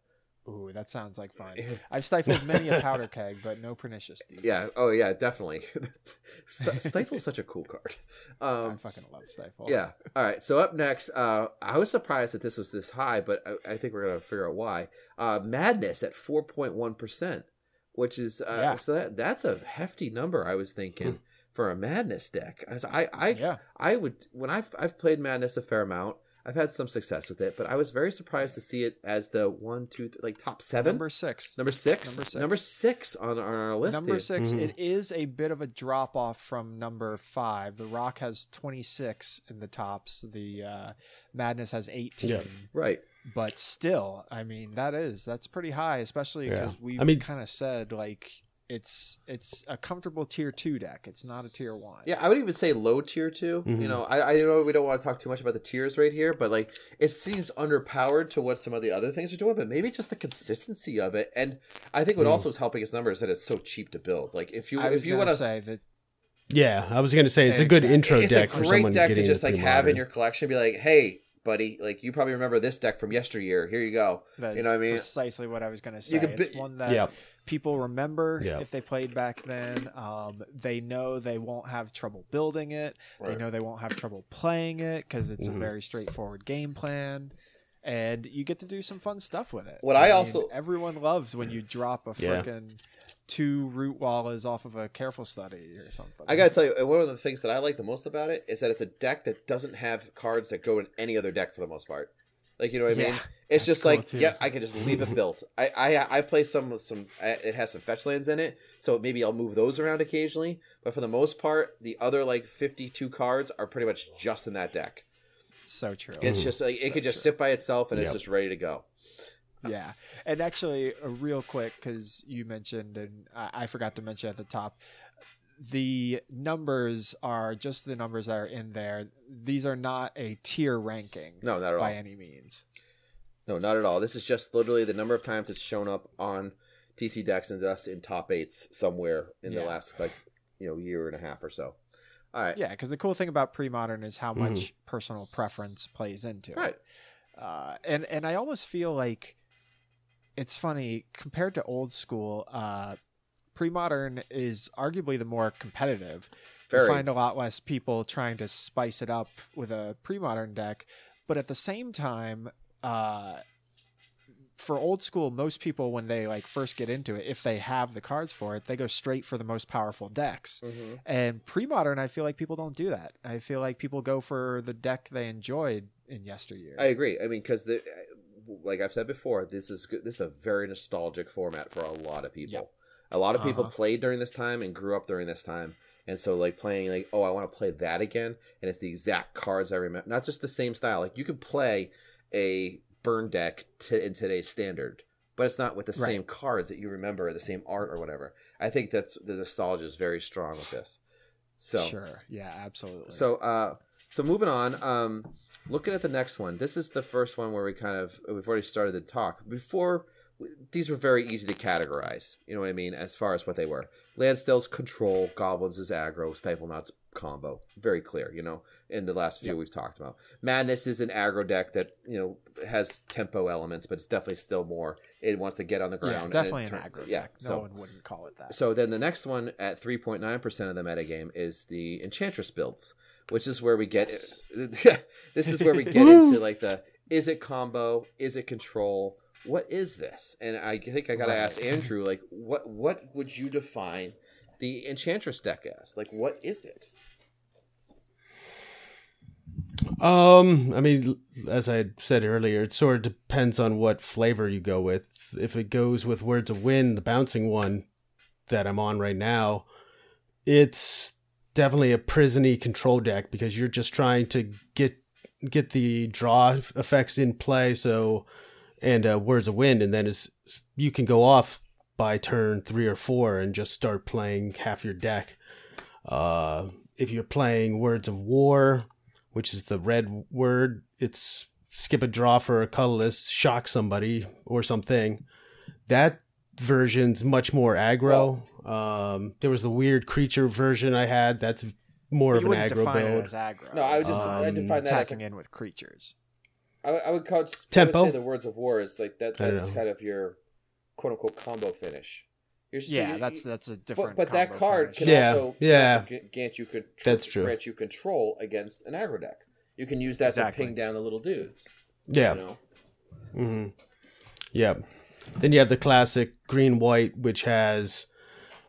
Ooh, that sounds like fun. I've stifled many a powder keg, but no pernicious deeds. Yeah. Oh, yeah. Definitely. St- Stifle's such a cool card. I Um, fucking love stifle. yeah. All right. So up next, uh, I was surprised that this was this high, but I, I think we're gonna figure out why. Uh, Madness at four point one percent, which is uh, Yeah. so that that's a hefty number. I was thinking for a Madness deck. As I I Yeah. I would when I've I've played Madness a fair amount. I've had some success with it, but I was very surprised to see it as the one, two, th- like top seven, Number six. number six, Number six. number six on, on our list. Number here. six, it is a bit of a drop off from number five. The Rock has 26 in the tops. The uh, Madness has 18. Yeah. right? But still, I mean, that is that's pretty high, especially Yeah. because we I mean- kind of said like it's it's a comfortable tier two deck. It's not a tier one. Yeah, I would even say low tier 2 Mm-hmm. You know, I, I know we don't want to talk too much about the tiers right here, but like it seems underpowered to what some of the other things are doing. But maybe just the consistency of it, and I think what also is helping its number is that it's so cheap to build. Like if you I if you want to, say that Yeah, I was gonna say it's a good Exactly. intro it's deck a for great someone deck to just like have in your collection. Be like, hey, buddy, like you probably remember this deck from yesteryear. Here you go. that's you know what I mean? precisely what I was gonna say. could it's one that Yeah. people remember Yeah. if they played back then. Um, they know they won't have trouble building it. They know they won't have trouble playing it because it's Mm-hmm. a very straightforward game plan. And you get to do some fun stuff with it. What I mean, also- everyone loves when you drop a Yeah. Freaking two root wallas off of a careful study or something. I gotta tell you, one of the things that I like the most about it is that it's a deck that doesn't have cards that go in any other deck for the most part. Like you know what I mean? Yeah, It's just cool like, too. yeah, I can just leave it built. I I I play some some. It has some fetch lands in it, so maybe I'll move those around occasionally. But for the most part, the other like fifty-two cards are pretty much just in that deck. so true. It's just like it So could just true. sit by itself and it's just ready to go. Yeah, and actually, uh, real quick, because you mentioned, and I, I forgot to mention at the top, the numbers are just the numbers that are in there. These are not a tier ranking No, not at all. by any means. No, not at all. This is just literally the number of times it's shown up on TC decks and thus in top eights somewhere in the Yeah. last like you know year and a half or so. All right, Yeah, because the cool thing about pre-modern is how much personal preference plays into right. it. Uh, and and I almost feel like it's funny compared to old school. Uh, pre-modern is arguably the more competitive. Very. You find a lot less people trying to spice it up with a pre-modern deck, but at the same time, uh, for old school, most people when they like first get into it, if they have the cards for it, they go straight for the most powerful decks. Mhm. And pre-modern, I feel like people don't do that. I feel like people go for the deck they enjoyed in yesteryear. I agree. I mean, because the like I've said before, this is good. This is a very nostalgic format for a lot of people. Yep. A lot of people Uh-huh. played during this time and grew up during this time, and so like playing like oh I want to play that again, and it's the exact cards I remember. Not just the same style. Like you could play a burn deck to, in today's standard, but it's not with the Right. same cards that you remember, or the same art or whatever. I think that's the nostalgia is very strong with this. So sure, yeah, absolutely. so uh so moving on, um looking at the next one. This is the first one where we kind of we've already started the talk. Before these were very easy to categorize, you know what I mean, as far as what they were. Landstills control, goblins is aggro, stifle knots combo. Very clear, you know, in the last few we've talked about. Madness is an aggro deck that, you know, has tempo elements, but it's definitely still more it wants to get on the ground. yeah, definitely it an turn- aggro Yeah, deck. No so one wouldn't call it that. so then the next one at 3.9% of the metagame is the Enchantress builds, which is where we get this is where we get into like the is it combo, is it control, what is this? And I think I got to Right. ask Andrew like what what would you define the Enchantress deck as? Like what is it? Um, I mean, as I said earlier, it sort of depends on what flavor you go with. If it goes with Words of Wind, the bouncing one that I'm on right now, it's definitely a prisony control deck because you're just trying to get get the draw effects in play. So, and uh, Words of Wind, and then it's you can go off by turn three or four and just start playing half your deck. Uh, if you're playing Words of War, which is the red word. It's skip a draw for a colorless, shock somebody or something. That version's much more aggro. Um, there was the weird creature version I had. That's more But of you an wouldn't aggro define build. it as aggro. No, I was just I Um, define that as attacking in with creatures. I, I would call it, I Tempo? would say the words of war is like that that's kind of your quote unquote combo finish. You're just- Yeah, you- that's that's a different. but that combo card finish. can Yeah, also, can yeah. also grant you contr- That's true. grant you control against an aggro deck. You can use that Exactly. to ping down the little dudes. Yeah. You know? hmm Yeah. Then you have the classic green white, which has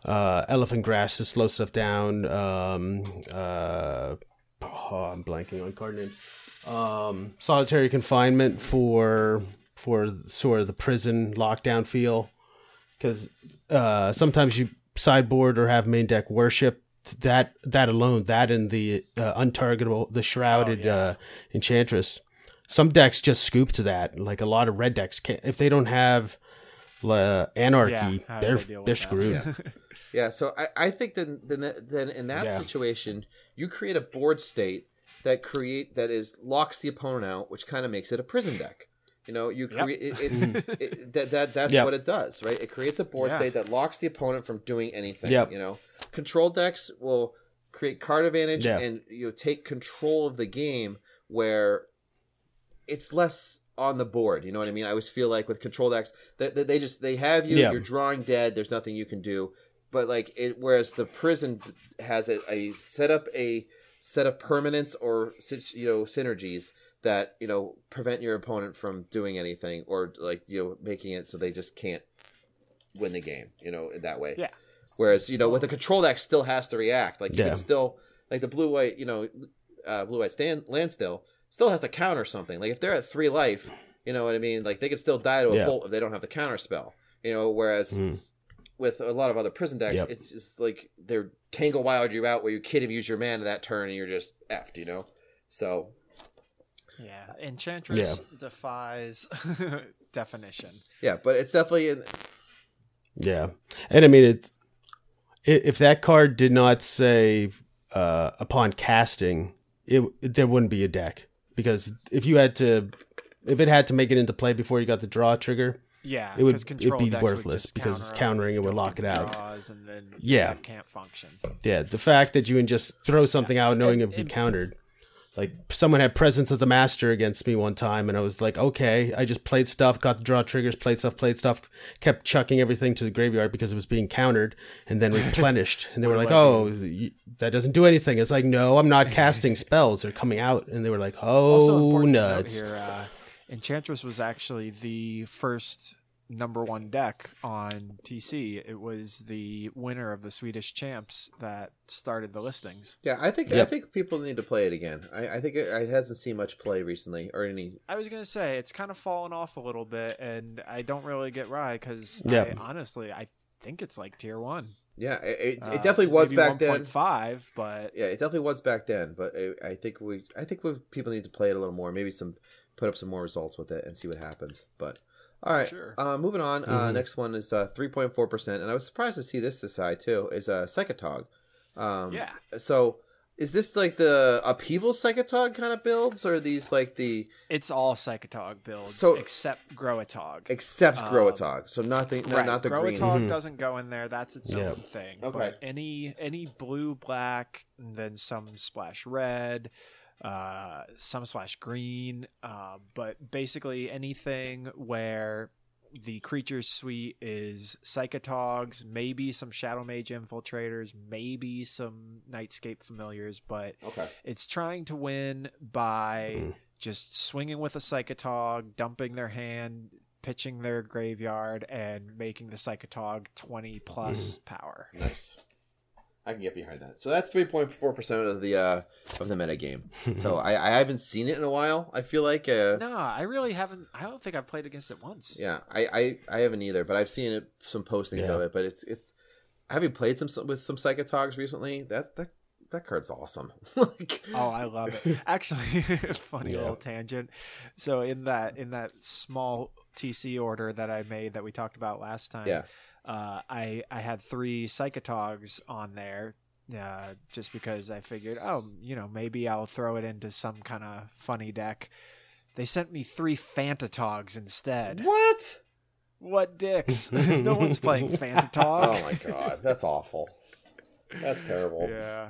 uh, elephant grass to slow stuff down. Um, uh, oh, I'm blanking on card names. Um, solitary confinement for for sort of the prison lockdown feel, because uh, sometimes you sideboard or have main deck worship. That that alone, that and the uh, untargetable, the shrouded uh, enchantress some decks just scoop to that. Like a lot of red decks can't if they don't have uh, anarchy, Yeah, they're they they're that? screwed. Yeah, so I, I think then then then in that Yeah. situation, you create a board state that create that is locks the opponent out, which kind of makes it a prison deck. You know, you Yep. create it, it's mm. it, that that that's Yep. what it does, right? It creates a board Yeah. state that locks the opponent from doing anything. Yep. You know, control decks will create card advantage Yeah. and you know take control of the game where it's less on the board. You know what I mean? I always feel like with control decks that that they just they have you. Yeah. You're drawing dead. There's nothing you can do. But like it, whereas the prison has a, a set up a set of permanents or you know synergies that you know prevent your opponent from doing anything or like you know making it so they just can't win the game. You know in that way. Yeah. Whereas you know with the control deck still has to react. Like you Yeah. can still like the blue white you know uh, blue white stand land still still has to counter something. Like if they're at three life, you know what I mean. Like they could still die to a Yeah. bolt if they don't have the counter spell. You know, whereas Mm. With a lot of other prison decks, Yep. it's just like they're tangle wire you out where you can't even use your mana that turn and you're just effed. You know, so Yeah, Enchantress defies definition. yeah, but it's definitely in, Yeah, and I mean it. if that card did not say uh, upon casting, it there wouldn't be a deck because if you had to, if it had to make it into play before you got the draw trigger, Yeah, It would- it'd be worthless because counter countering it would lock it out. and then Yeah. can't function. yeah, the fact that you can just throw something out knowing it would be countered. Like someone had presence of the master against me one time, and I was like, okay, I just played stuff, got the draw triggers, played stuff, played stuff, kept chucking everything to the graveyard because it was being countered, and then replenished. And they were like, oh, y- that doesn't do anything. It's like, no, I'm not casting spells; they're coming out, and they were like, oh, important to note nuts. here, uh, Enchantress was actually the first number one deck on TC. It was the winner of the Swedish champs that started the listings. Yeah, I think I think people need to play it again. I, I think it, it hasn't seen much play recently, or any. I was gonna say it's kind of fallen off a little bit, and I don't really get why because Yeah. honestly I think it's like tier one. Yeah, it, it, Uh, definitely was maybe back then. 1.5, but Yeah, it definitely was back then. But I, I think we, I think we, people need to play it a little more. Maybe some, put up some more results with it and see what happens. But all right, Sure. uh, moving on. Uh, next one is uh, three point four percent, and I was surprised to see this this high too. Is uh, Psychotog. Um, Yeah. So is this like the upheaval Psychotog kind of builds, or are these like the it's all Psychotog builds So- except Growatog. except Um, Growatog? So not the right. not the green. Growatog doesn't go in there. That's its Yeah. own thing. Okay. But any any blue, black, and then some splash red, uh, some splash green. Uh, but basically anything where the creature suite is Psychotogs, maybe some Shadow Mage infiltrators, maybe some Nightscape familiars, but Okay. it's trying to win by Mm-hmm. just swinging with a Psychotog, dumping their hand, pitching their graveyard, and making the Psychotog 20 plus Mm-hmm. power. Nice. I can get behind that. So that's three point four percent of the uh, of the meta game. So I, I haven't seen it in a while. I feel like uh, No, I really haven't. I don't think I've played against it once. yeah, I, I I haven't either, but I've seen it some postings Yeah. of it. But it's it's having played some with some psychotogs recently. That that that card's awesome. like Oh, I love it. Actually, funny Yeah. little tangent. So in that in that small TC order that I made that we talked about last time, Yeah. Uh, I I had three Psychotogs on there. Uh, just because I figured, oh, you know, maybe I'll throw it into some kind of funny deck. They sent me three Fantatogs instead. what? What dicks? no one's playing Fantatog. Oh my god, that's awful. That's terrible. Yeah.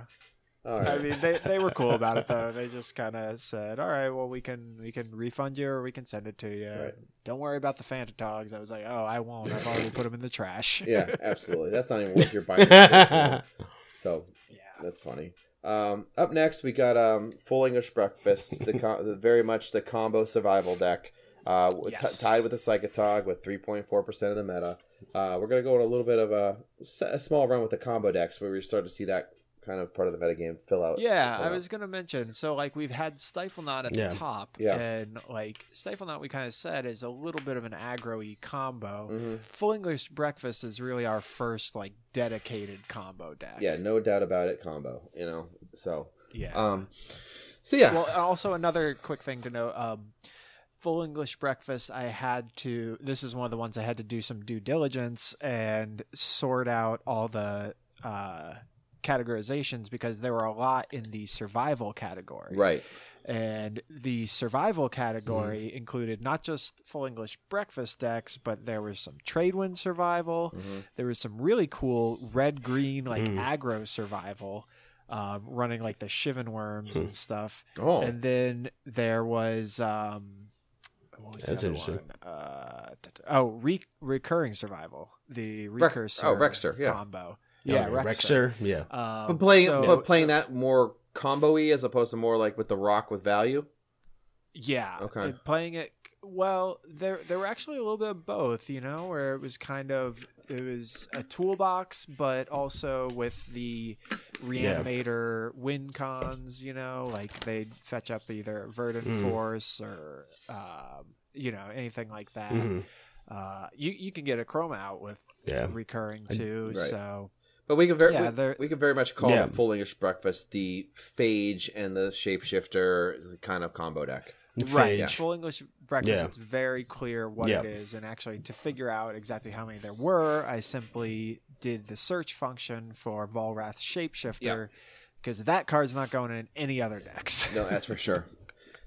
All I mean, they, they were cool about it though. They just kind of said, "All right, well, we can we can refund you or we can send it to you. Right. Don't worry about the Fantatogs." I was like, "Oh, I won't. I've already put them in the trash." yeah, absolutely. That's not even worth your buying. tickets, you know? So yeah. That's funny. Um, up next, we got um, Full English Breakfast, the, com- the very much the combo survival deck, uh, w- t- Yes. tied with the Psychotog with 3.4% of the meta. Uh, we're going to go on a little bit of a small run with the combo decks where we start to see that kind of part of the meta game fill out. Yeah, fill I out. was gonna mention. So, like, we've had Stifle Knot at Yeah. the top, Yeah. and like Stifle Knot, we kind of said is a little bit of an aggro-y combo. Mhm. Full English Breakfast is really our first like dedicated combo deck. Yeah, no doubt about it, combo, you know. So, yeah. um, so yeah. Well, also another quick thing to note: um, full English breakfast. I had to. This is one of the ones I had to do some due diligence and sort out all the uh, categorizations because there were a lot in the survival category. right. And the survival category Mm-hmm. included not just full English breakfast decks, but there was some trade wind survival. Mm-hmm. There was some really cool red green like aggro survival, um, running like the Shivan Wurms and stuff. Oh. And then there was um, what was the That's other interesting. one? Uh, t- t- oh, re- recurring survival, the Rec- oh, RecSur, yeah. combo. Yeah, Okay, RecSur. RecSur, yeah. Um, But playing, so- but playing so- that more combo-y as opposed to more like with the rock with value. Yeah. Okay. and Playing it well, there there were actually a little bit of both, you know, where it was kind of it was a toolbox, but also with the reanimator win cons, you know, like they'd fetch up either verdant Mhm. force or um, you know anything like that. Mhm. Uh, you you can get a chroma out with Yeah. recurring too, Right. so But we can very Yeah, we, we can very much call Yeah. the full English breakfast the phage and the shapeshifter kind of combo deck. right Phage. full english breakfast Yeah. it's very clear what Yeah. it is and actually to figure out exactly how many there were i simply did the search function for volrath shapeshifter because that card's not going in any other decks No, that's for sure.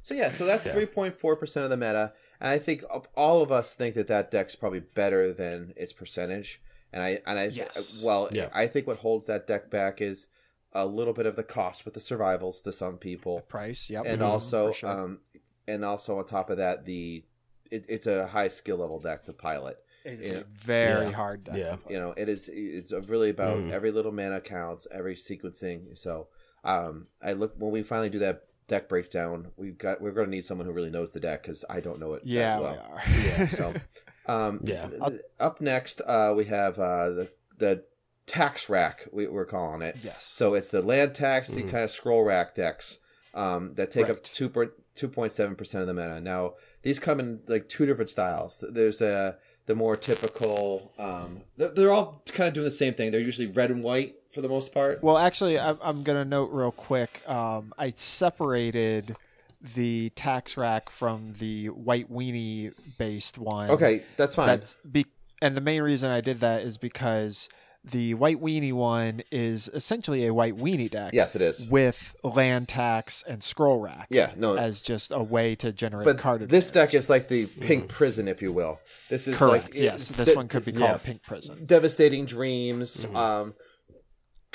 So yeah, so that's three point four percent of the meta, and I think all of us think that that deck's probably better than its percentage. And I and I Yes. well, Yeah. I think what holds that deck back is a little bit of the cost with the survivals to some people, price yep and Mhm, also sure. um, and also on top of that, the it, it's a high skill level deck to pilot. it's yeah. a very Yeah. hard deck Yeah. you know it is it's really about Mhm. every little mana counts every sequencing so um i look when we finally do that deck breakdown we've got we're going to need someone who really knows the deck because i don't know it that yeah well. we are Yeah. so um Yeah. th- up next uh we have uh the the tax rack we, we're calling it yes so it's the land tax the Mhm. kind of scroll rack decks um, that take up Right. two two point seven percent of the mana. Now these come in like two different styles. There's a the more typical. Um, they're, they're all kind of doing the same thing. They're usually red and white for the most part. Well, actually, I'm, I'm going to note real quick. Um, I separated the tax rack from the white weenie based one. Okay, that's fine. That's be- and the main reason I did that is because the white weenie one is essentially a white weenie deck. yes, it is. With land tax and scroll rack. Yeah, no. As just a way to generate But card this advantage. deck is like the pink prison, if you will. This is correct. like yes, this de- one could be called yeah. Pink Prison. devastating dreams. Um,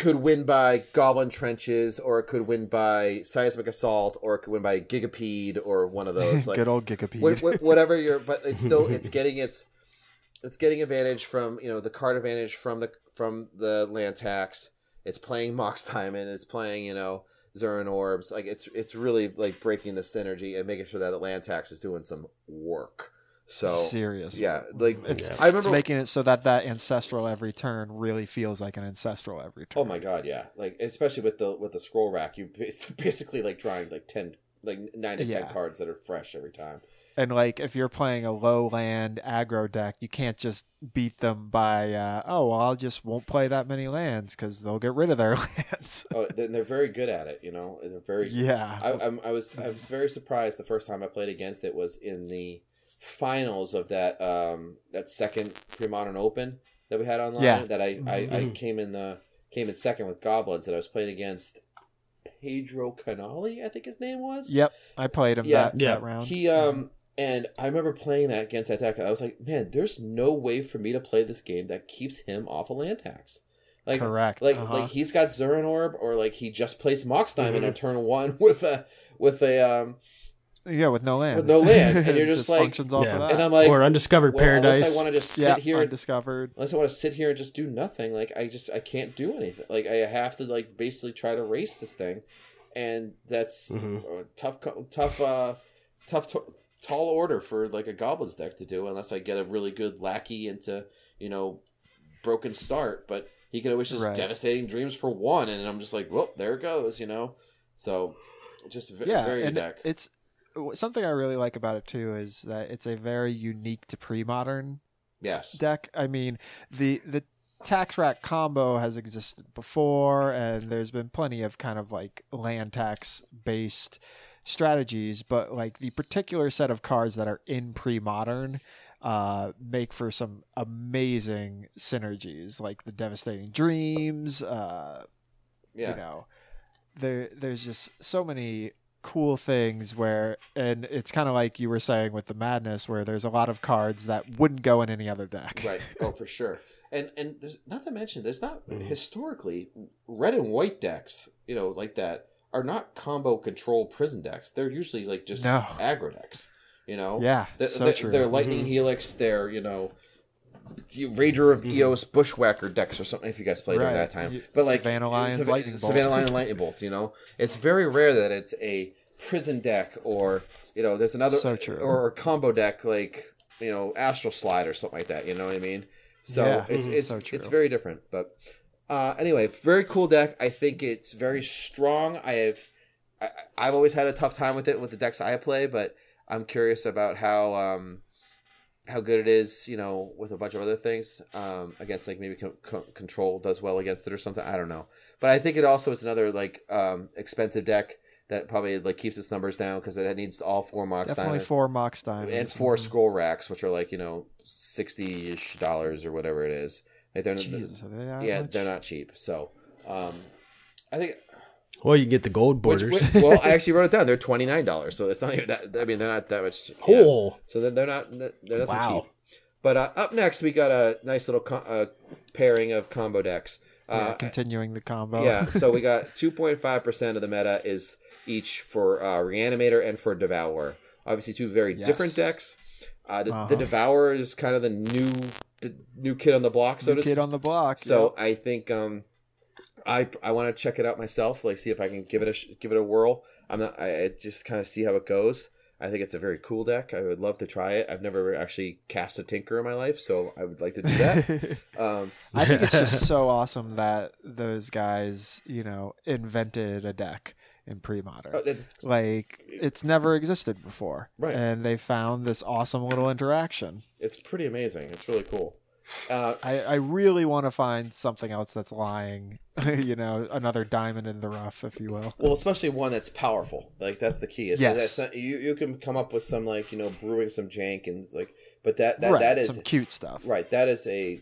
could win by goblin trenches, or it could win by seismic assault, or it could win by gigapede, or one of those. Like Good old Gigapede. wh- wh- whatever you're but it's still it's getting its it's getting advantage from you know the card advantage from the from the land tax it's playing mox diamond it's playing you know Zuran orbs like it's it's really like breaking the synergy and making sure that the land tax is doing some work so Serious. yeah like It's, i remember it's making it so that that ancestral every turn really feels like an ancestral every turn. oh my god yeah like especially with the with the scroll rack you basically like drawing like 10 like 9 to 10 cards that are fresh every time And like if you're playing a low land aggro deck, you can't just beat them by uh, oh well I'll just won't play that many lands because they'll get rid of their lands. oh then they're very good at it you know they're very yeah, I, I'm, I was I was very surprised the first time I played against it was in the finals of that um that second pre-modern open that we had online Yeah. that I, I, I Mhm. came in the came in second with goblins that I was playing against Pedro Canali I think his name was yep. I played him Yeah. that, Yeah. that round. he um and I remember playing that against that deck and I was like man there's no way for me to play this game that keeps him off a land tax like Correct. like uh-huh. like he's got Zuran Orb or like he just plays Mox Diamond Mhm. on turn one with a with a um yeah, with no land, with no land, and you're just like- functions off Yeah. of that. and I'm like or undiscovered well, paradise. Unless I want to just sit yeah, here, undiscovered. unless I want to sit here and just do nothing, like I just I can't do anything. Like I have to like basically try to race this thing, and that's Mhm. uh, tough, tough, uh, tough, t- tall order for like a goblins deck to do, unless I get a really good lackey into you know broken start. But he can always just Right. devastating dreams for one, and I'm just like, well, there it goes, you know. So just v- Yeah, very and deck. it's something I really like about it too is that it's a very unique to pre-modern yes. deck. I mean, the the tax rack combo has existed before, and there's been plenty of kind of like land tax based strategies, but like the particular set of cards that are in pre-modern uh, make for some amazing synergies, like the devastating dreams. Uh, Yeah. you know, there there's just so many cool things where and it's kind of like you were saying with the madness where there's a lot of cards that wouldn't go in any other deck right oh for sure and and there's not to mention there's not Mhm. historically red and white decks you know like that are not combo control prison decks they're usually like just No. aggro decks you know yeah Th- so th- true they're lightning Mhm. helix they're you know Rager of Mhm. Eos Bushwhacker decks or something if you guys played during Right. that time. But like Savannah Lions, Sav- Lightning Bolt. Savannah Lion Lightning Bolts, you know. It's very rare that it's a prison deck or you know, there's another So or a combo deck like, you know, Astral Slide or something like that, you know what I mean? So Yeah, it's mhm. it's So it's very different. But uh anyway, very cool deck. I think it's very strong. I have I, I've always had a tough time with it with the decks I play, but I'm curious about how um how good it is, you know, with a bunch of other things um, against like maybe con- con- control does well against it or something. I don't know, but I think it also is another like um, expensive deck that probably like keeps its numbers down because it needs all four Mox Definitely diamonds four Mox diamonds. and 4 scroll racks, which are like you know sixty ish dollars or whatever it is. Like they're Jesus, are they yeah, much? they're not cheap. So, um, I think Well, you can get the gold borders. which- well, I actually wrote it down. They're twenty nine dollars, so it's not even that. I mean, they're not that much. yeah. Oh. So they're, they're not they're nothing Wow. cheap. But uh, up next, we got a nice little co- uh, pairing of combo decks. Yeah, Uh, continuing the combo. yeah, so we got two point five percent of the meta is each for uh, Reanimator and for Devourer. Obviously, two very Yes. different decks. Uh, the, Uh-huh. the Devourer is kind of the new the new kid on the block, so New to kid speak. on the block. So I think um, I I want to check it out myself, like see if I can give it a give it a whirl. I'm not. I, I just kind of see how it goes. I think it's a very cool deck. I would love to try it. I've never actually cast a Tinker in my life, so I would like to do that. um, I think it's just so awesome that those guys, you know, invented a deck in pre-modern. oh, it's, like it's never existed before, Right. And they found this awesome little interaction. it's pretty amazing. It's really cool. Uh, I, I really want to find something else that's lying, you know, another diamond in the rough, if you will. well, especially one that's powerful. Like that's the key. Is Yes. not, you you can come up with some like you know brewing some jank and like, but that that, right, that is some cute stuff. Right, that is a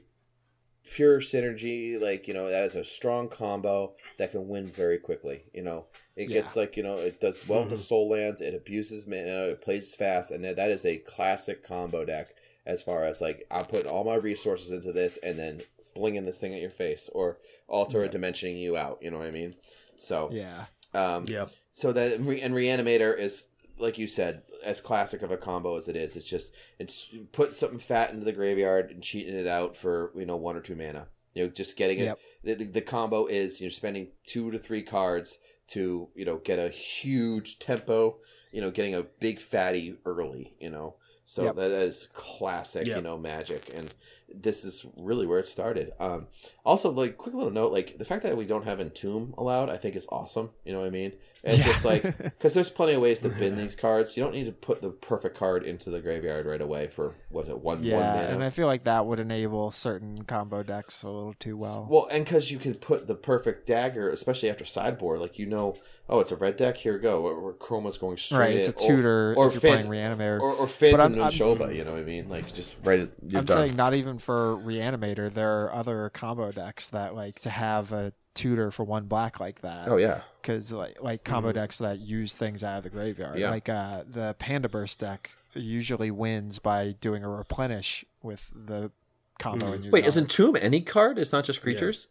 pure synergy. Like you know, that is a strong combo that can win very quickly. You know, it gets like you know, it does well with the soul lands. It abuses mana. It plays fast, and that that is a classic combo deck. As far as like, I'm putting all my resources into this, and then blinging this thing at your face, or alter a dimensioning you out. You know what I mean? So Yeah. um, Yep. so that and Reanimator is like you said, as classic of a combo as it is. It's just it's put something fat into the graveyard and cheating it out for you know one or two mana. You know, just getting it. Yep. The, the, the combo is you're spending two to three cards to you know get a huge tempo. You know, getting a big fatty early. You know, so Yep. that is classic. You know, magic and. This is really where it started. Um, also, like, quick little note, like the fact that we don't have Entomb allowed, I think is awesome. You know what I mean? It's Yeah. just like because there's plenty of ways to bin these cards. You don't need to put the perfect card into the graveyard right away for what is it one one Yeah, mana. and I feel like that would enable certain combo decks a little too well. well, and because you can put the perfect dagger, especially after sideboard, like you know, oh, it's a red deck. Here we go. Where, where Chroma's going straight. right, it's a tutor or, if you're Phant- playing Reanimator. or, or But Phantom I'm- and I'm- Shoba. You know what I mean? Like just right. It, you're I'm done. saying not even for Reanimator. There are other combo decks that like to have a tutor for one black like that. Oh yeah. because like like combo decks that use things out of the graveyard. Yeah. Like uh, the Pandeburst deck usually wins by doing a replenish with the combo in your Wait, yard. isn't Tomb any card? It's not just creatures.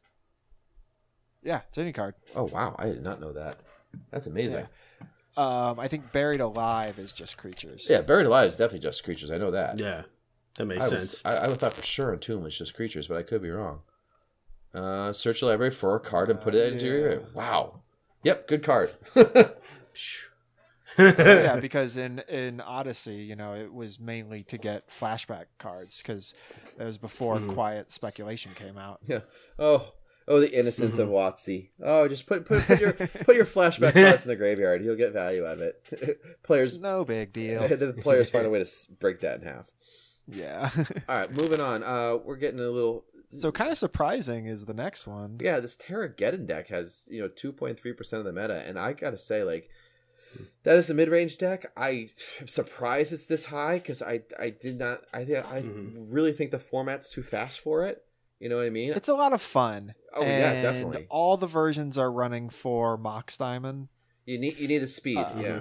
yeah, it's any card. Oh wow, I did not know that. That's amazing. Um, I think Buried Alive is just creatures. Yeah, Buried Alive is definitely just creatures. I know that. Yeah. That makes I, sense. was, I, I thought for sure Entomb was just creatures, but I could be wrong. Uh, search the library for a card and put it into your. Wow. Yep, good card. yeah, because in in Odyssey, you know, it was mainly to get flashback cards because that was before Mm-hmm. Quiet Speculation came out. yeah. Oh, oh, the innocence of Mm-hmm. WotC. Oh, just put put, put your put your flashback cards in the graveyard. You'll get value out of it. players, No big deal. the players find a way to break that in half. yeah. All right, moving on. Uh, we're getting a little. So kind of surprising is the next one. Yeah, this Terrageddon deck has you know two point three percent of the meta, and I gotta say, like, that is the mid range deck. I am surprised it's this high because I I did not. I thi- I really think the format's too fast for it. You know what I mean? It's a lot of fun. Oh, yeah, definitely. All the versions are running for Mox Diamond. you need you need the speed. Uh, yeah,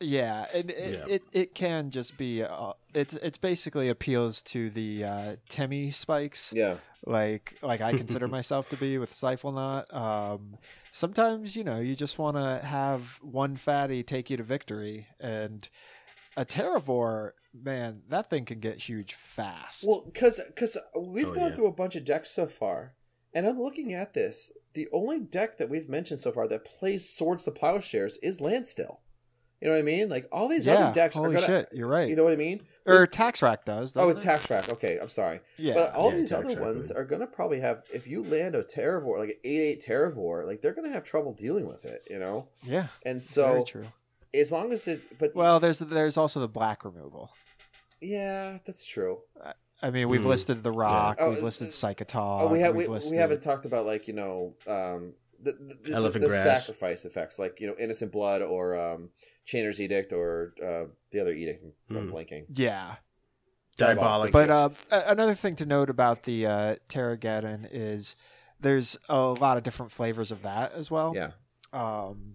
Yeah, and it, Yeah. it, it can just be uh, it's it's basically appeals to the uh, Timmy spikes. yeah. like like I consider myself to be with Stifle Knot. Um, sometimes you know you just want to have one fatty take you to victory, and a Terravore, man, that thing can get huge fast. Well, because because we've Oh, gone yeah. through a bunch of decks so far, and I'm looking at this. The only deck that we've mentioned so far that plays Swords to Plowshares is Landstill. You know what I mean? Like all these yeah, other decks holy are gonna. shit, you're right. You know what I mean? or Tax Rack does. Oh, Doesn't it? tax rack. Okay, I'm sorry. Yeah. But all Yeah, these other rack ones would. are gonna probably have. If you land a Terravore, like an eight eight Terravore, like they're gonna have trouble dealing with it. You know. yeah, And very so true. as long as it, but Well, there's there's also the black removal. yeah, that's true. I mean, we've Mhm. listed the rock, Oh, we've listed Psychotog. Oh, we have we, we've we listed, haven't talked about like you know um the, the, the, the sacrifice effects, like you know, innocent blood or um, Chainer's edict or uh, the other edict. I'm Hmm. blanking. Yeah. Diabolic. But uh, another thing to note about the uh, Terrageddon is there's a lot of different flavors of that as well. Yeah, Um,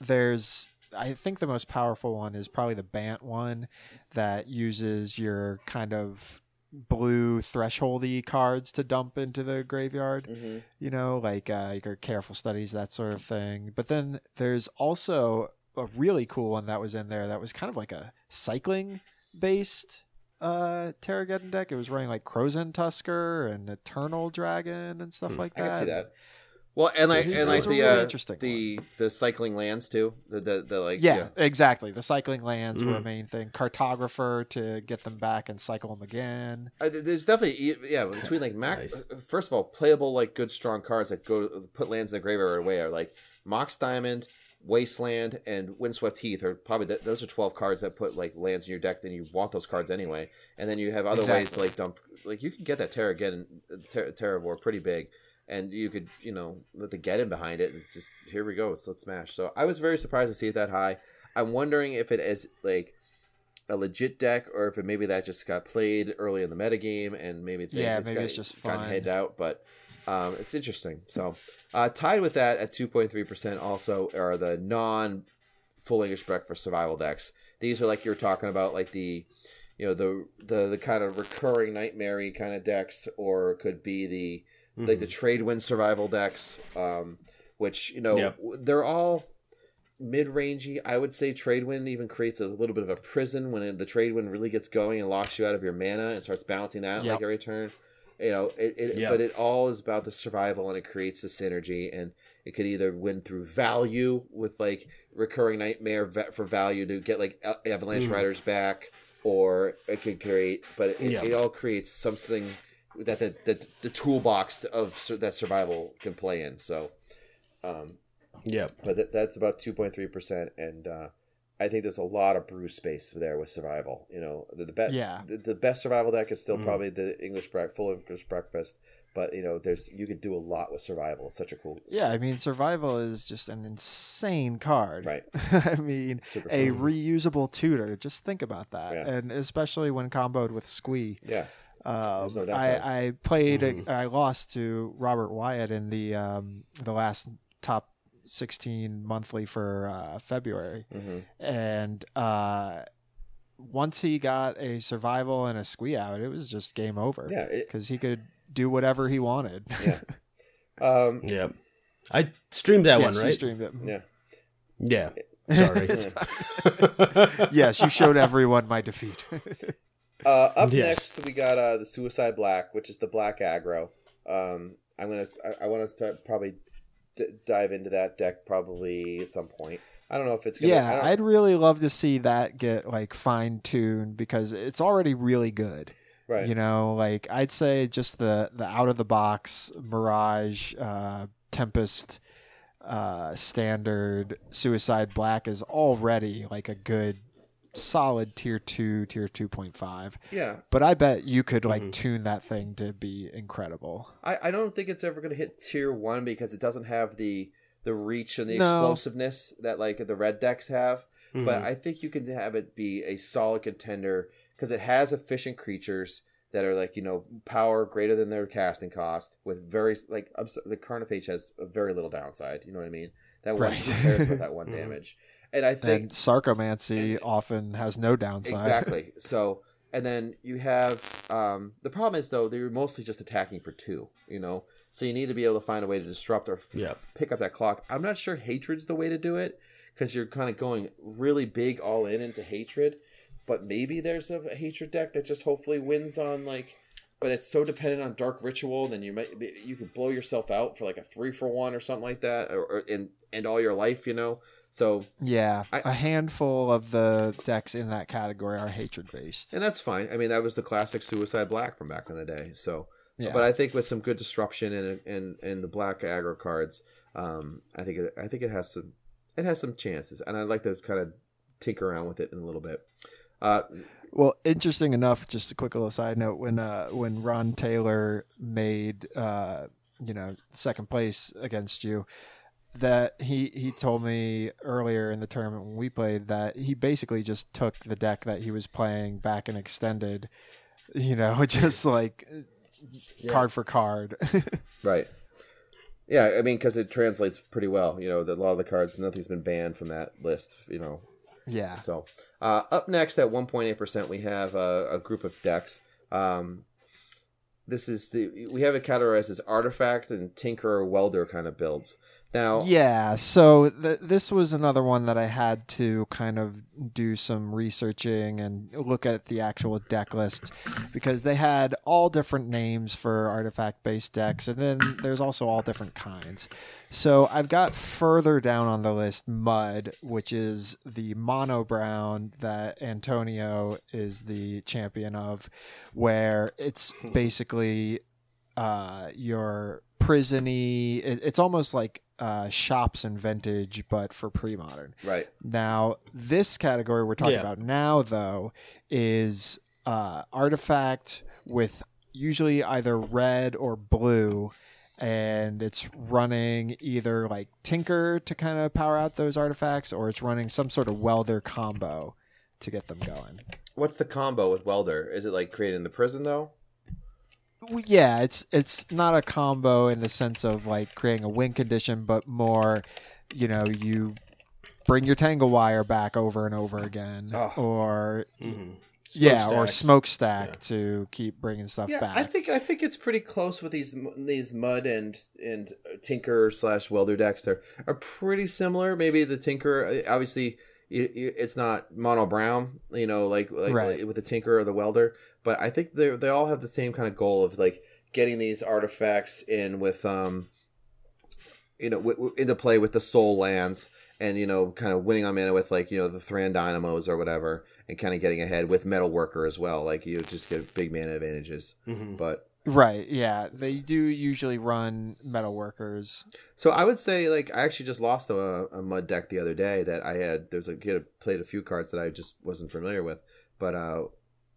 there's, I think the most powerful one is probably the Bant one that uses your kind of blue thresholdy cards to dump into the graveyard. hmm You know, like uh, your careful studies, that sort of thing. But then there's also a really cool one that was in there that was kind of like a cycling based uh Terrageddon deck. It was running like Krosan Tusker and Eternal Dragon and stuff like Hmm, I that. can see that. Well, and like These- and like the really uh, interesting the the cycling lands too. The the, the like Yeah, exactly. The cycling lands were a Mhm. main thing. Cartographer to get them back and cycle them again. Uh, there's definitely yeah between like Mac. Nice. uh, First of all, playable like good strong cards that go put lands in the graveyard away are like Mox Diamond, Wasteland, and Windswept Heath are probably th- those are twelve cards that put like lands in your deck. Then you want those cards anyway, and then you have other ways to like dump. Like you can get that Terra again, Ter- Terravore pretty big, and you could you know with the get in behind it. It's just here we go. Let's, let's smash. So I was very surprised to see it that high. I'm wondering if it is like a legit deck or if it maybe that just got played early in the metagame and maybe Yeah, maybe got- it's just fun. head out but um, it's interesting so uh, tied with that at 2.3% also are the non full english breakfast survival decks these are like you're talking about like the you know the the, the kind of recurring nightmare kind of decks or could be the like the trade wind survival decks um, which you know Yep. they're all mid-rangey. I would say Tradewind even creates a little bit of a prison when the Tradewind really gets going and locks you out of your mana and starts balancing that Yep. like every turn. You know, it, it Yep. but it all is about the survival and it creates the synergy and it could either win through value with like recurring nightmare for value to get like avalanche Mhm. riders back, or it could create, but it, Yeah. it all creates something that the, the the toolbox of that survival can play in. So, um, Yep. but that, that's about 2.3% and uh, i think there's a lot of brew space there with survival you know the, the best Yeah. the, the best survival deck is still Mm. probably the english break full english breakfast but you know there's you could do a lot with survival it's such a cool Yeah, I mean, survival is just an insane card. Right. I mean, Super a cool. reusable tutor. Just think about that, Yeah. and especially when comboed with Squee. yeah Um, There's no downside. I, I played. I lost to Robert Wyatt in the um, the last top sixteen monthly for uh, February, hmm and uh, once he got a survival and a squee out, it was just game over. yeah because he could do whatever he wanted. Yeah. um Yep. I streamed that yes, one, you right? streamed it. yeah Yeah. Sorry. yes, you showed everyone my defeat. Uh, up Yes. next, we got uh, the Suicide Black, which is the black aggro. Um, I'm gonna, I, I want to start probably d- dive into that deck probably at some point. I don't know if it's gonna. Yeah, I'd really love to see that get like fine tuned because it's already really good. right. You know, like I'd say just the the out of the box Mirage, uh, Tempest, uh, standard Suicide Black is already like a good, solid tier two, tier two point five. yeah, But I bet you could like Mhm. tune that thing to be incredible. I, I don't think it's ever gonna hit tier one because it doesn't have the the reach and the No. explosiveness that like the red decks have. Mm-hmm. But I think you can have it be a solid contender because it has efficient creatures that are like you know power greater than their casting cost with very like abs- the Carnophage has a very little downside. You know what I mean? That one Right. who cares about that one Mhm. damage, and I think And Sarcomancy often has no downside. exactly. So and then you have um, the problem is though they're mostly just attacking for two. You know, so you need to be able to find a way to disrupt or f- Yep. pick up that clock. I'm not sure hatred's the way to do it because you're kind of going really big all in into hatred. But maybe there's a, a hatred deck that just hopefully wins on like, but it's so dependent on dark ritual. Then you might you could blow yourself out for like a three for one or something like that, or, or in end all your life. You know, so Yeah, I- a handful of the decks in that category are hatred based. and that's fine. I mean, that was the classic Suicide Black from back in the day. So, Yeah. but I think with some good disruption and and and the black aggro cards, um, I think it, I think it has some it has some chances, and I'd like to kind of tinker around with it in a little bit. Uh, Well, interesting enough. Just a quick little side note: when uh, when Ron Taylor made uh, you know second place against you, that he he told me earlier in the tournament when we played that he basically just took the deck that he was playing back and extended, you know, just like card for card. Right. Yeah, I mean, because it translates pretty well. You know, the, a lot of the cards, nothing's been banned from that list. You know, yeah. so uh, up next at 1.8 percent, we have uh, a group of decks. Um, this is the we have it categorized as artifact and tinkerer welder kind of builds. Now, Yeah, so th- this was another one that I had to kind of do some researching and look at the actual deck list because they had all different names for artifact based decks, and then there's also all different kinds. So I've got further down on the list Mud, which is the mono brown that Antonio is the champion of, where it's basically uh, your prisony. It, it's almost like uh, shops and vintage, but for pre-modern. right, Now, this category we're talking Yeah. about now, though, is uh, artifact with usually either red or blue, and it's running either like Tinker to kind of power out those artifacts, or it's running some sort of welder combo to get them going. what's the combo with welder? Is it like created in the prison though? Well, yeah, it's it's not a combo in the sense of like creating a win condition, but more, you know, you bring your tangle wire back over and over again, Oh. or yeah, or Smokestacks. smokestack to keep bringing stuff Yeah, back. I think I think it's pretty close with these these mud and and tinker slash welder decks. They're are pretty similar. Maybe the tinker, uh, obviously, you, you, it's not mono brown, you know, like like Right. with the tinker or the welder. But I think they they all have the same kind of goal of like getting these artifacts in with um, you know, w- w- into play with the sol lands. And you know, kind of winning on mana with like you know the Thran Dynamos or whatever, and kind of getting ahead with Metalworker as well. Like you just get big mana advantages. But right? Yeah, they do usually run metalworkers. So I would say, like, I actually just lost a, a mud deck the other day that I had. There's a kid who played a few cards that I just wasn't familiar with, but uh,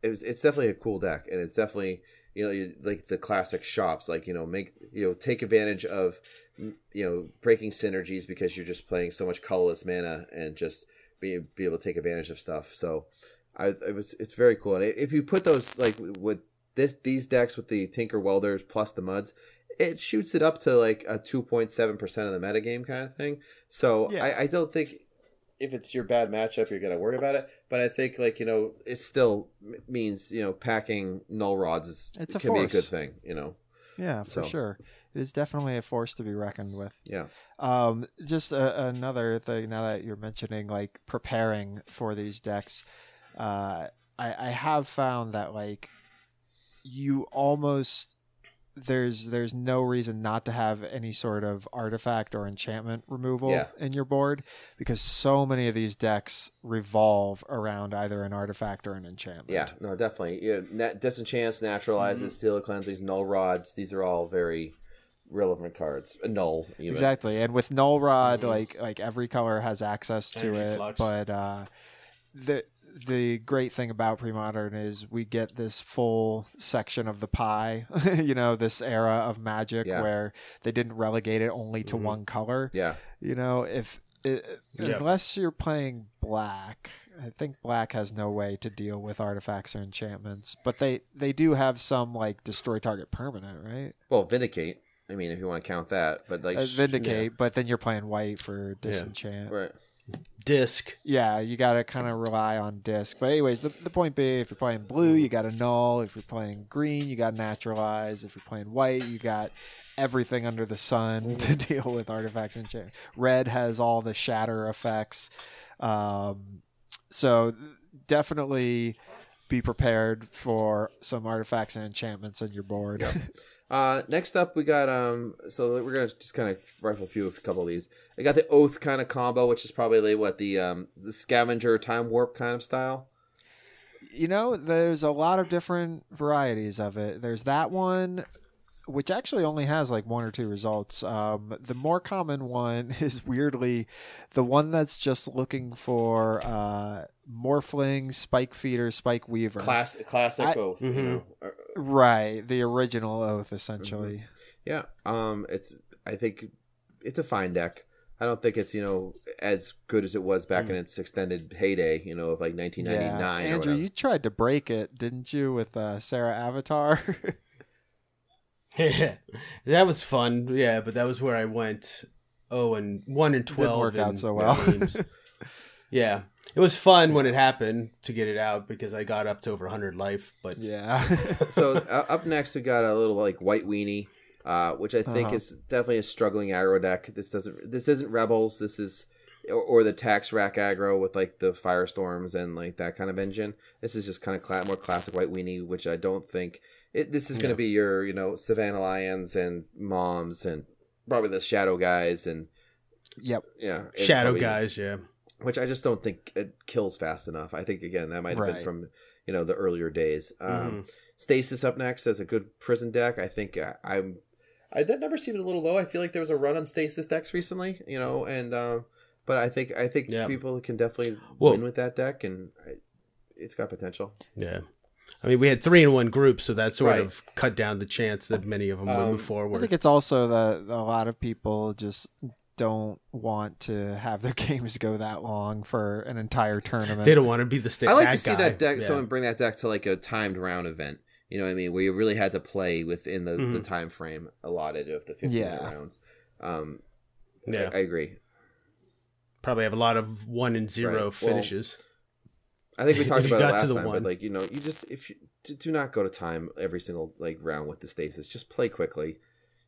it was, it's definitely a cool deck, and it's definitely you know you, like the classic shops, like you know make you know take advantage of mm, you know breaking synergies because you're just playing so much colorless mana and just be be able to take advantage of stuff. So I it was it's very cool, and if you put those like with this these decks with the Tinker Welders plus the Muds, it shoots it up to like a 2.7% of the metagame kind of thing. So Yeah. I, I don't think if it's your bad matchup, you're to worry about it. But I think, like, you know, it still means, you know, packing null rods is, It's a can be a good thing, you know? Yeah, for So- sure. It is definitely a force to be reckoned with. Yeah. Um, just a, another thing now that you're mentioning like preparing for these decks, uh, I, I have found that like you almost there's there's no reason not to have any sort of artifact or enchantment removal Yeah. in your board because so many of these decks revolve around either an artifact or an enchantment. Yeah, no, definitely. Yeah, nat- disenchants, naturalizes, Mm-hmm. seal cleansings, null rods. These are all very relevant cards. Uh, null, even. Exactly, and with Null Rod, like like every color has access to Energy it, flux. but uh, the the great thing about pre-modern is we get this full section of the pie. you know, this era of Magic Yeah. where they didn't relegate it only to one color. Yeah. You know, if it, Yeah. unless you're playing black, I think black has no way to deal with artifacts or enchantments. But they they do have some like destroy target permanent, right? Well, Vindicate. I mean, if you want to count that. But, like, Uh, vindicate, but then you're playing white for disenchant. right. Disc. Yeah, you got to kind of rely on disc. But anyways, the, the point being, if you're playing blue, you got a null. If you're playing green, you got naturalize. If you're playing white, you got everything under the sun to deal with artifacts and enchant. Red has all the shatter effects. Um, so definitely be prepared for some artifacts and enchantments on your board. Uh, next up, we got um. So we're gonna just kind of rifle a through a couple of these. I got the Oath kind of combo, which is probably like what the um the Scavenger Time Warp kind of style. you know, there's a lot of different varieties of it. There's that one, which actually only has like one or two results. Um, the more common one is weirdly the one that's just looking for uh, Morphling, Spike Feeder, Spike Weaver. Class, classic I- Oath. You know. Right, the original Oath, essentially. Yeah. Um. It's. I think it's a fine deck. I don't think it's you know as good as it was back in its extended heyday. You know, of like 1999. Yeah. Andrew, whatever. you tried to break it, didn't you, with uh, Serra Avatar? Yeah, that was fun. Yeah, but that was where I went. Oh, and one and twelve work out so well. yeah, it was fun when it happened to get it out because I got up to over hundred life. But yeah. so uh, up next we got a little like white weenie, uh, which I think Uh-huh. is definitely a struggling aggro deck. This doesn't. This isn't rebels. This is or, or the tax rack aggro with like the firestorms and like that kind of engine. This is just kind of cla- more classic white weenie, which I don't think it. This is going to be your you know Savannah Lions and Moms and probably the Shadow guys and yep. yeah Shadow probably- guys, yeah, which I just don't think it kills fast enough. I think again that might have been from you know the earlier days. Um, Mhm. Stasis up next as a good prison deck. I think I, I'm. I that number seemed a little low. I feel like there was a run on Stasis decks recently, you know, and um, but I think I think Yeah. people can definitely Well- win with that deck, and I, it's got potential. yeah. I mean, we had three in one group, so that sort Right. of cut down the chance that many of them would move forward. I think it's also that a lot of people just don't want to have their games go that long for an entire tournament. they don't want to be the state. I like to see guy. that deck. Yeah. Someone bring that deck to like a timed round event. You know what I mean? Where you really had to play within the, the Mhm. time frame allotted of the 15 Yeah. rounds. Um, Yeah. I, I agree. probably have a lot of one and zero Right. Well, finishes. I think we talked about it got to last the time, one. but like you know, you just if you do, do not go to time every single like round with the stasis, just play quickly.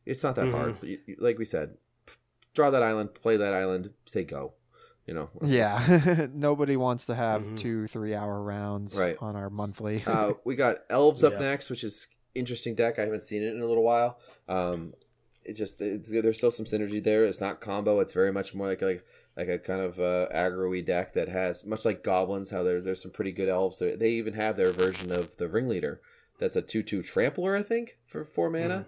It's not that Mhm. hard. You, you- like we said, p- draw that island, play that island, say go. You know. Yeah. Nobody wants to have Mhm. two, three hour rounds Right. on our monthly. uh, we got elves up Yeah. next, which is interesting deck. I haven't seen it in a little while. Um, it just it's, there's still some synergy there. It's not combo. It's very much more like like like a kind of uh, aggro-y deck that has much like goblins. How there there's some pretty good elves. They they even have their version of the ringleader. That's a two two trampler, I think, for four mana.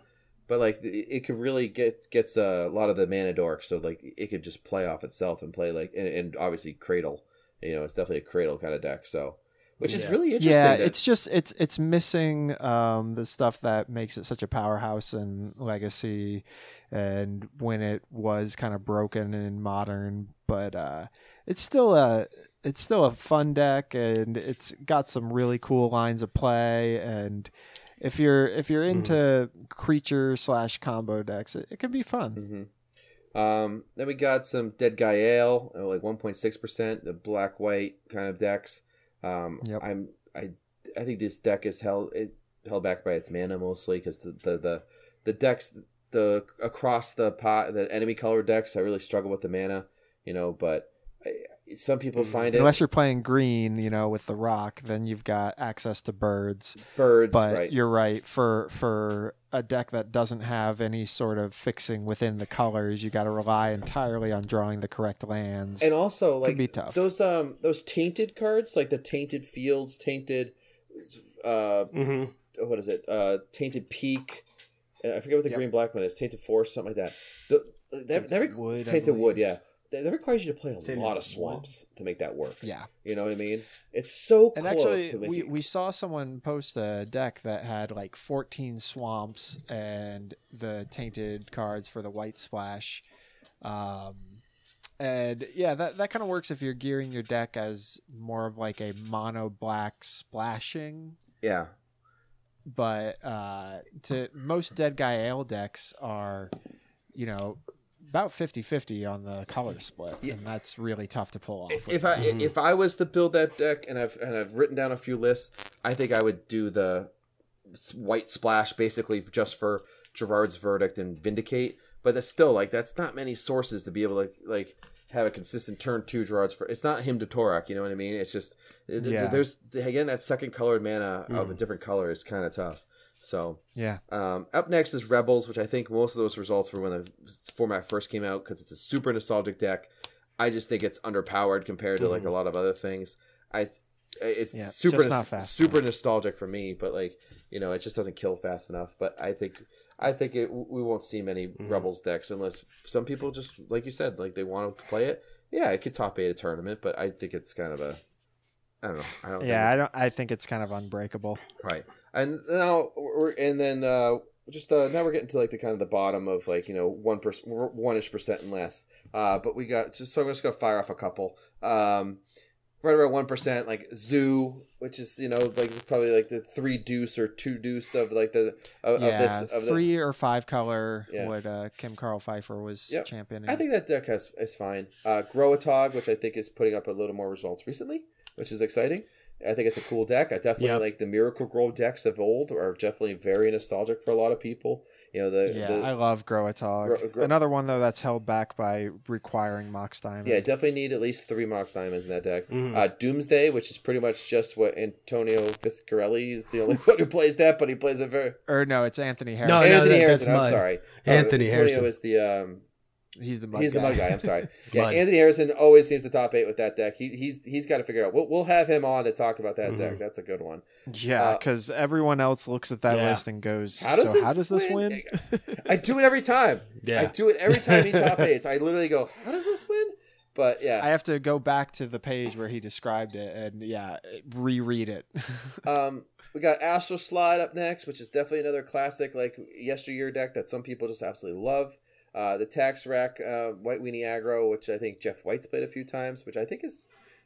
But like it, it could really get gets a lot of the mana dork. So like it could just play off itself and play like and, and obviously cradle. You know, it's definitely a cradle kind of deck. So. Which is really interesting. yeah, that- it's just it's it's missing um, the stuff that makes it such a powerhouse in legacy, and when it was kind of broken in modern, but uh, it's still a it's still a fun deck, and it's got some really cool lines of play, and if you're if you're into creature slash combo decks, it, it can be fun. hmm Um, then we got some Dead Guy Ale, uh, like 1.6%, the black white kind of decks. Um, Yep. I'm I I think this deck is held it held back by its mana mostly because the, the the the decks the across the pot the enemy color decks I really struggle with the mana, you know. But I, some people find it Unless you're playing green, you know, with the rock, then you've got access to birds. birds, but right? you're right for for a deck that doesn't have any sort of fixing within the colors you got to rely entirely on drawing the correct lands and also like be tough. those um those tainted cards like the tainted fields, tainted uh hmm what is it? Uh, Tainted Peak. Uh, I forget what the Yep. green black one is. Tainted Forest, something like that. The, that, that requ- Wood, Tainted Wood, yeah. That, that requires you to play a Tainted lot of Wood. swamps to make that work. yeah You know what I mean? It's so and close actually to we, we saw someone post a deck that had like 14 swamps and the tainted cards for the white splash um and yeah that, that kind of works if you're gearing your deck as more of like a mono black splashing yeah, but uh, to most dead guy ale decks are, you know, about 50-50 on the color split, and that's really tough to pull off. if I mm-hmm. if I was to build that deck and I've and I've written down a few lists, I think I would do the white splash basically just for Gerrard's verdict and vindicate. But that's still like that's not many sources to be able to like have a consistent turn two Gerrard's for. It's not Hymn to Tourach, you know what I mean? It's just th- th- Yeah. there's again that second colored mana of a mm. different color is kind of tough. So yeah, um, up next is Rebels, which I think most of those results were when the format first came out because it's a super nostalgic deck. I just think it's underpowered compared to like a lot of other things. I it's Yeah, super fast super nostalgic for me, but like you know, it just doesn't kill fast enough. But I think I think it, we won't see many Rebels decks unless some people just like you said, like they want to play it. Yeah, it could top eight a tournament, but I think it's kind of a I don't know. I don't. yeah. I don't. I think it's kind of unbreakable. right. And now we're and then uh just uh, now we're getting to like the kind of the bottom of like you know one percent, one ish percent and less. Uh, but we got just so I'm just gonna fire off a couple. Um, right around one percent, like Zoo, which is you know like probably like the three deuce or two deuce of like the of, yeah, of this of the, three or five color. Yeah. What uh, Kim Carl Pfeiffer was Yep. championing. I think that deck has, is fine. Uh, Growatog, which I think is putting up a little more results recently, which is exciting. I think it's a cool deck. I definitely Yep. like the Miracle Gro decks of old are definitely very nostalgic for a lot of people. You know the yeah, the, I love Growatog. Gro- Gro- Another one though that's held back by requiring Mox Diamond. Yeah, definitely need at least three Mox Diamonds in that deck. Mhm. Uh, Doomsday, which is pretty much just what Antonio Viscarelli is the only one who plays that, but he plays it very. or no, it's Anthony Harris. No, Anthony that- that's Harrison, I'm Mud. sorry. Anthony Antonio Harrison. is the um, he's the mud he's guy. the mud guy. I'm sorry. Yeah, Mud. Anthony Harrison always seems to top eight with that deck. He, he's he's got to figure out. We'll we'll have him on to talk about that Mhm. deck. That's a good one. yeah, Uh, because everyone else looks at that Yeah. list and goes, How does "So this how does this win?" win?" I do it every time. Yeah. I do it every time he top eights. I literally go, "How does this win?" But yeah, I have to go back to the page where he described it and yeah, reread it. Um, we got Astral Slide up next, which is definitely another classic, like yesteryear deck that some people just absolutely love. Uh, the Tax Rack uh, White Weenie Aggro, which I think Jeff White's played a few times, which I think is,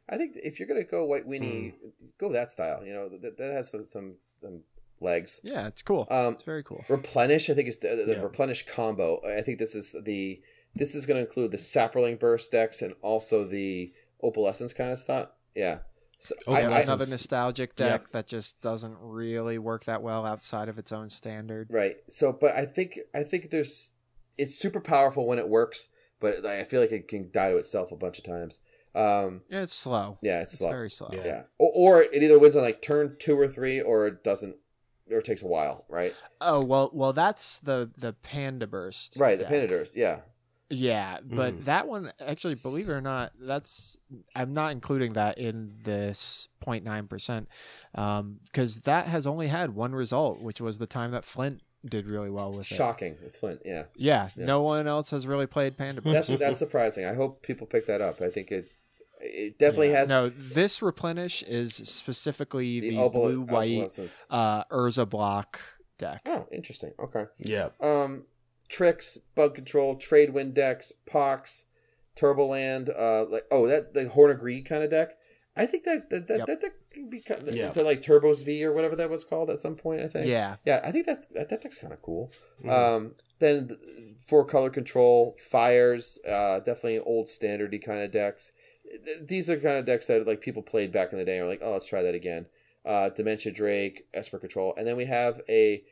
I think if you're gonna go White Weenie, go that style. You know that, that has some, some some legs. yeah, it's cool. Um, it's very cool. Replenish, I think is the, the Yeah. replenish combo. I think this is the this is going to include the Saproling Burst decks and also the Opalescence kind of stuff. Yeah. So Oh, I, Yeah, I- I, another nostalgic deck Yep. that just doesn't really work that well outside of its own standard. Right. So, but I think I think there's it's super powerful when it works, but I feel like it can die to itself a bunch of times. Um, Yeah, it's slow. yeah, it's, It's slow. very slow. Yeah. yeah, or, or it either wins on like turn two or three, or it doesn't, or it takes a while. Right. Oh well, well that's the the Pandeburst. Right. The deck. Pandeburst. Yeah. Yeah, but Mhm. that one actually, believe it or not, that's I'm not including that in this 0.9 percent, because that has only had one result, which was the time that Flint did really well with it. Shocking. It's Flint. Yeah. Yeah, Yeah. no one else has really played Pandeburst. That's that's surprising. I hope people pick that up. I think it it definitely Yeah. has No, this replenish is specifically the, opal- blue white opalescence. uh, Urza block deck. Oh, interesting. Okay. Yeah. Um, tricks, bug control, Tradewind decks, pox, Turboland. Uh, like oh that the Horn of Greed kind of deck. I think that that that, Yep. that deck can be kind of, Yeah. is it like Turbos V or whatever that was called at some point. I think. Yeah, Yeah, I think that's that, that deck's kind of cool. Mhm. Um, then th- four color control, fires, uh, definitely old standardy kind of decks. These are kind of decks that like people played back in the day. and Are like, oh, let's try that again. Uh, Dementia Drake, Esper Control, and then we have a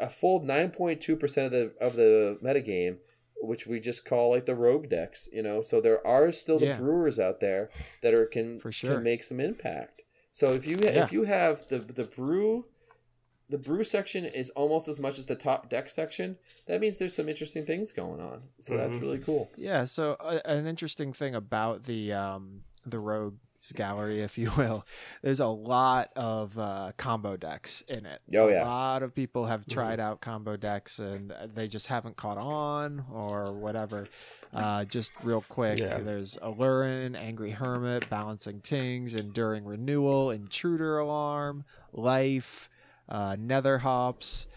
a full nine point two percent of the of the metagame, which we just call like the rogue decks. You know, so there are still the Yeah. brewers out there that are can For sure. can make some impact. So if you Yeah. if you have the the brew the brew section is almost as much as the top deck section. That means there's some interesting things going on. So that's Mhm. really cool. yeah. So uh, an interesting thing about the um, the rogues gallery, if you will, there's a lot of uh, combo decks in it. Oh, yeah. a lot of people have tried out combo decks and they just haven't caught on or whatever. Uh, just real quick, Yeah. there's Aluren, Angry Hermit, Balancing Tings, Enduring Renewal, Intruder Alarm, Life, uh, Nether Hops.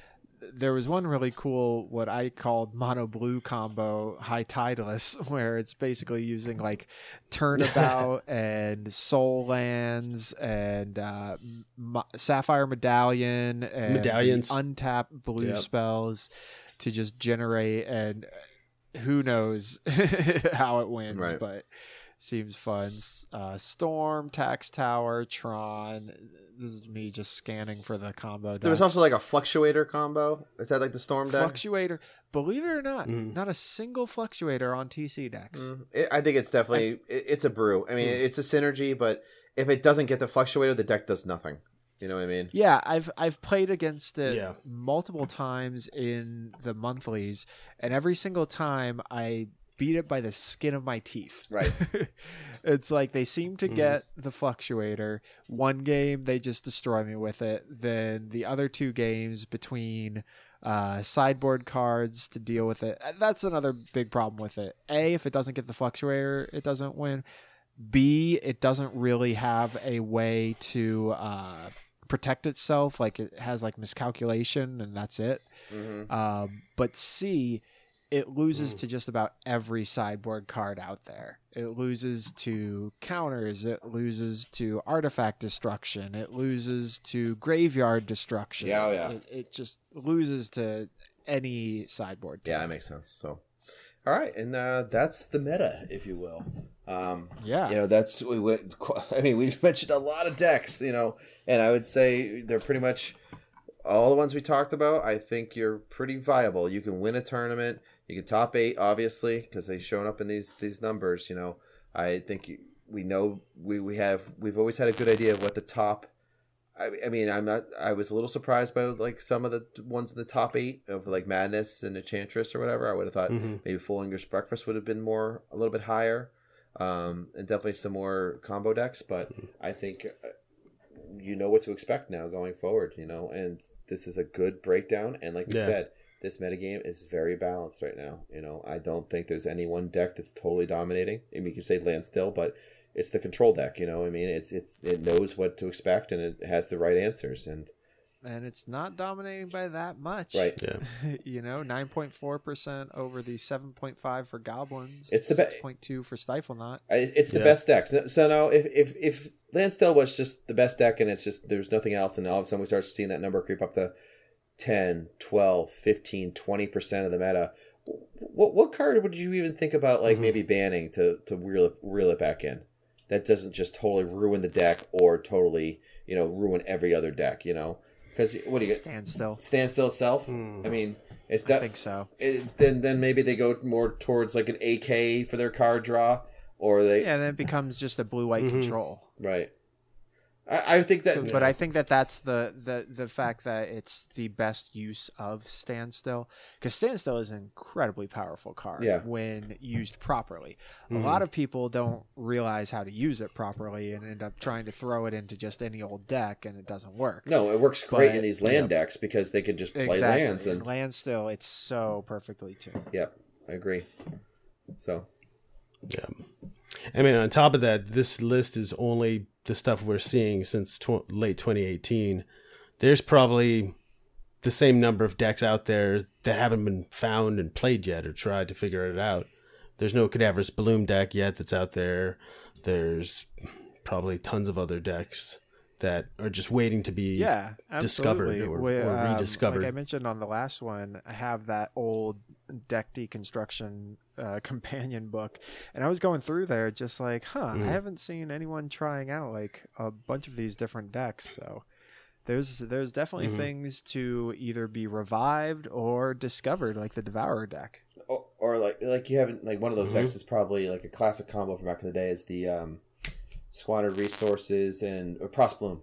There was one really cool, what I called mono blue combo, High Tidaless, where it's basically using like Turnabout and Sol Lands and uh, M- Sapphire Medallion and Medallions. untapped blue Yep. spells to just generate and who knows how it wins, Right. but seems fun. Uh, Storm, Tax Tower, Tron. This is me just scanning for the combo. There was also like a fluctuator combo. Is that like the storm deck? fluctuator. Believe it or not, Mhm. not a single fluctuator on TC decks. Mm, it- I think it's definitely it, it's a brew. I mean, Mm. it's a synergy, but if it doesn't get the fluctuator, the deck does nothing. You know what I mean? Yeah, I've I've played against it Yeah. multiple times in the monthlies, and every single time I beat it by the skin of my teeth. Right. it's like they seem to Mhm. get the fluctuator. One game they just destroy me with it. Then the other two games between uh, sideboard cards to deal with it. uh, That's another big problem with it. A, if it doesn't get the fluctuator, it doesn't win. B, it doesn't really have a way to uh, protect itself. Like it has like miscalculation, and that's it. Mm-hmm. Um, but C, it loses to just about every sideboard card out there. It loses to counters. It loses to artifact destruction. It loses to graveyard destruction. Yeah, oh, yeah. It, it just loses to any sideboard. Deck. Yeah, that makes sense. So, all right, and uh, that's the meta, if you will. Um, Yeah. you know, that's we went. I mean, we've mentioned a lot of decks, you know, and I would say they're pretty much all the ones we talked about. I think you're pretty viable. You can win a tournament. You can top eight, obviously, because they've shown up in these these numbers. You know, I think you, we know we we have we've always had a good idea of what the top. I, I mean, I'm not. I was a little surprised by like some of the ones in the top eight of like Madness and Enchantress or whatever. I would have thought Mhm. maybe Full English Breakfast would have been more a little bit higher, um, and definitely some more combo decks. But I think uh, you know what to expect now going forward. You know, and this is a good breakdown. And like you Yeah. said, this metagame is very balanced right now. You know, I don't think there's any one deck that's totally dominating. I mean, you can say Landstill, but it's the control deck. You know, I mean, it's it's it knows what to expect and it has the right answers. And and it's not dominating by that much. right, Yeah. you know, nine point four percent over the seven point five for goblins. It's the be- six point two for Stiflenought. It's the Yeah. best deck. So- So now, if if if Landstill was just the best deck and it's just there's nothing else, and all of a sudden we start seeing that number creep up to 10, 12, 15, 20 percent of the meta. What what card would you even think about like Mhm. maybe banning to to reel it, reel it back in? That doesn't just totally ruin the deck or totally you know ruin every other deck. You know, because what do you get? Stand still. Standstill itself. Hmm. I mean, it's that. I that. think so. it, then then maybe they go more towards like an AK for their card draw, or they Yeah, then it becomes just a blue white Mhm. control. right. I, I think that But I think that that's the, the the fact that it's the best use of standstill because standstill is an incredibly powerful card Yeah. when used properly. Mhm. A lot of people don't realize how to use it properly and end up trying to throw it into just any old deck and it doesn't work. no, it works great But- in these land decks because they can just play exactly. lands and Landstill, it's so perfectly tuned. yep, I agree. So Yeah. I mean, on top of that, this list is only the stuff we're seeing since tw- late 2018. There's probably the same number of decks out there that haven't been found and played yet or tried to figure it out. There's no Cadaverous Bloom deck yet that's out there. There's probably tons of other decks that are just waiting to be yeah, discovered or- We, or um, rediscovered. Like I mentioned on the last one, I have that old deck deconstruction uh, companion book, and I was going through there just like, huh, Mhm. I haven't seen anyone trying out like a bunch of these different decks. So there's there's definitely Mhm. things to either be revived or discovered, like the Devourer deck. or, or like like you haven't like one of those Mhm. decks is probably like a classic combo from back in the day is the um squandered resources and or Pros-Bloom.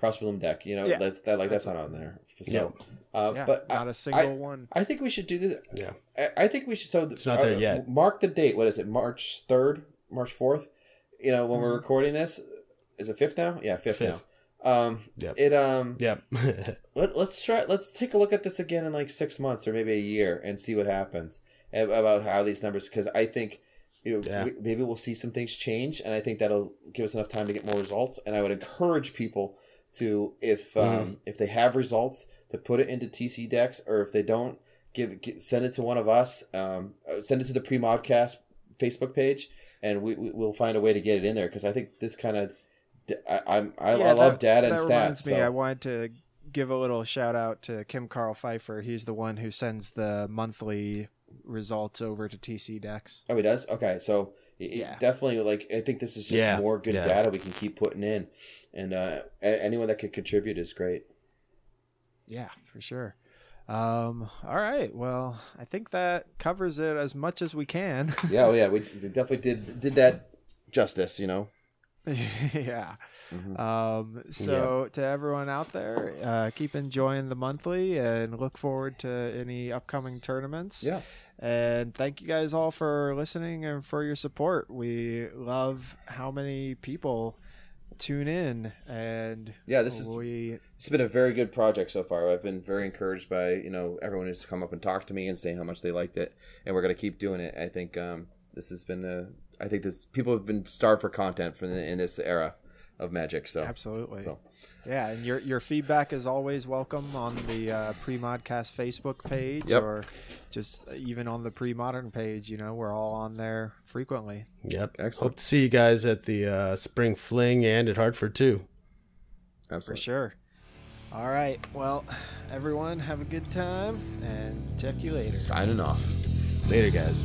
Prost Bloom deck. You know Yeah. that's that like that's not on there. So Yep. Uh, Yeah, but not I- a single I, one. I think we should do this. yeah. I, I think we should. So It's not there yet. Mark the date. What is it? March third, March fourth. You know when we're Mm-hmm. recording this. Is it fifth now? Yeah, fifth, Fifth. now. Um, Yep. it um. Yep. Let, let's try. Let's take a look at this again in like six months or maybe a year and see what happens about how these numbers. Because I think you know Yeah. we- maybe we'll see some things change, and I think that'll give us enough time to get more results. And I would encourage people to, if um, Mm-hmm. if they have results, to put it into TC decks, or if they don't, give, gi- send it to one of us. Um, uh, send it to the pre modcast Facebook page, and we, we we'll find a way to get it in there. Because I think this kind of. I, I'm I, Yeah, I love that- data and that stats. reminds me, so- I wanted to give a little shout out to Kim Carl Pfeiffer. He's the one who sends the monthly results over to TC decks. Oh, he does. Okay, so it- it Yeah. definitely like I think this is just Yeah, more good yeah. data we can keep putting in, and uh, anyone that could contribute is great. Yeah, for sure. Um, all right. Well, I think that covers it as much as we can. Yeah, oh yeah, we, we definitely did did that justice. You know. yeah. Mhm. Um, so to everyone out there, uh, keep enjoying the monthly and look forward to any upcoming tournaments. Yeah. And thank you guys all for listening and for your support. We love how many people tune in and Yeah, this is- we It's been a very good project so far. I've been very encouraged by you know everyone who's come up and talked to me and saying how much they liked it, and we're gonna keep doing it. I think um, this has been a. I think this people have been starved for content for the, in this era of Magic. So absolutely. So Yeah, and your your feedback is always welcome on the uh, Pre-Modcast Facebook page Yep. or just even on the Pre-Modern page. You know, we're all on there frequently. Yep. Excellent. Hope to see you guys at the uh, Spring Fling and at Hartford too. Absolutely. For sure. All right. Well, everyone, have a good time and check you later. Signing off. Later, guys.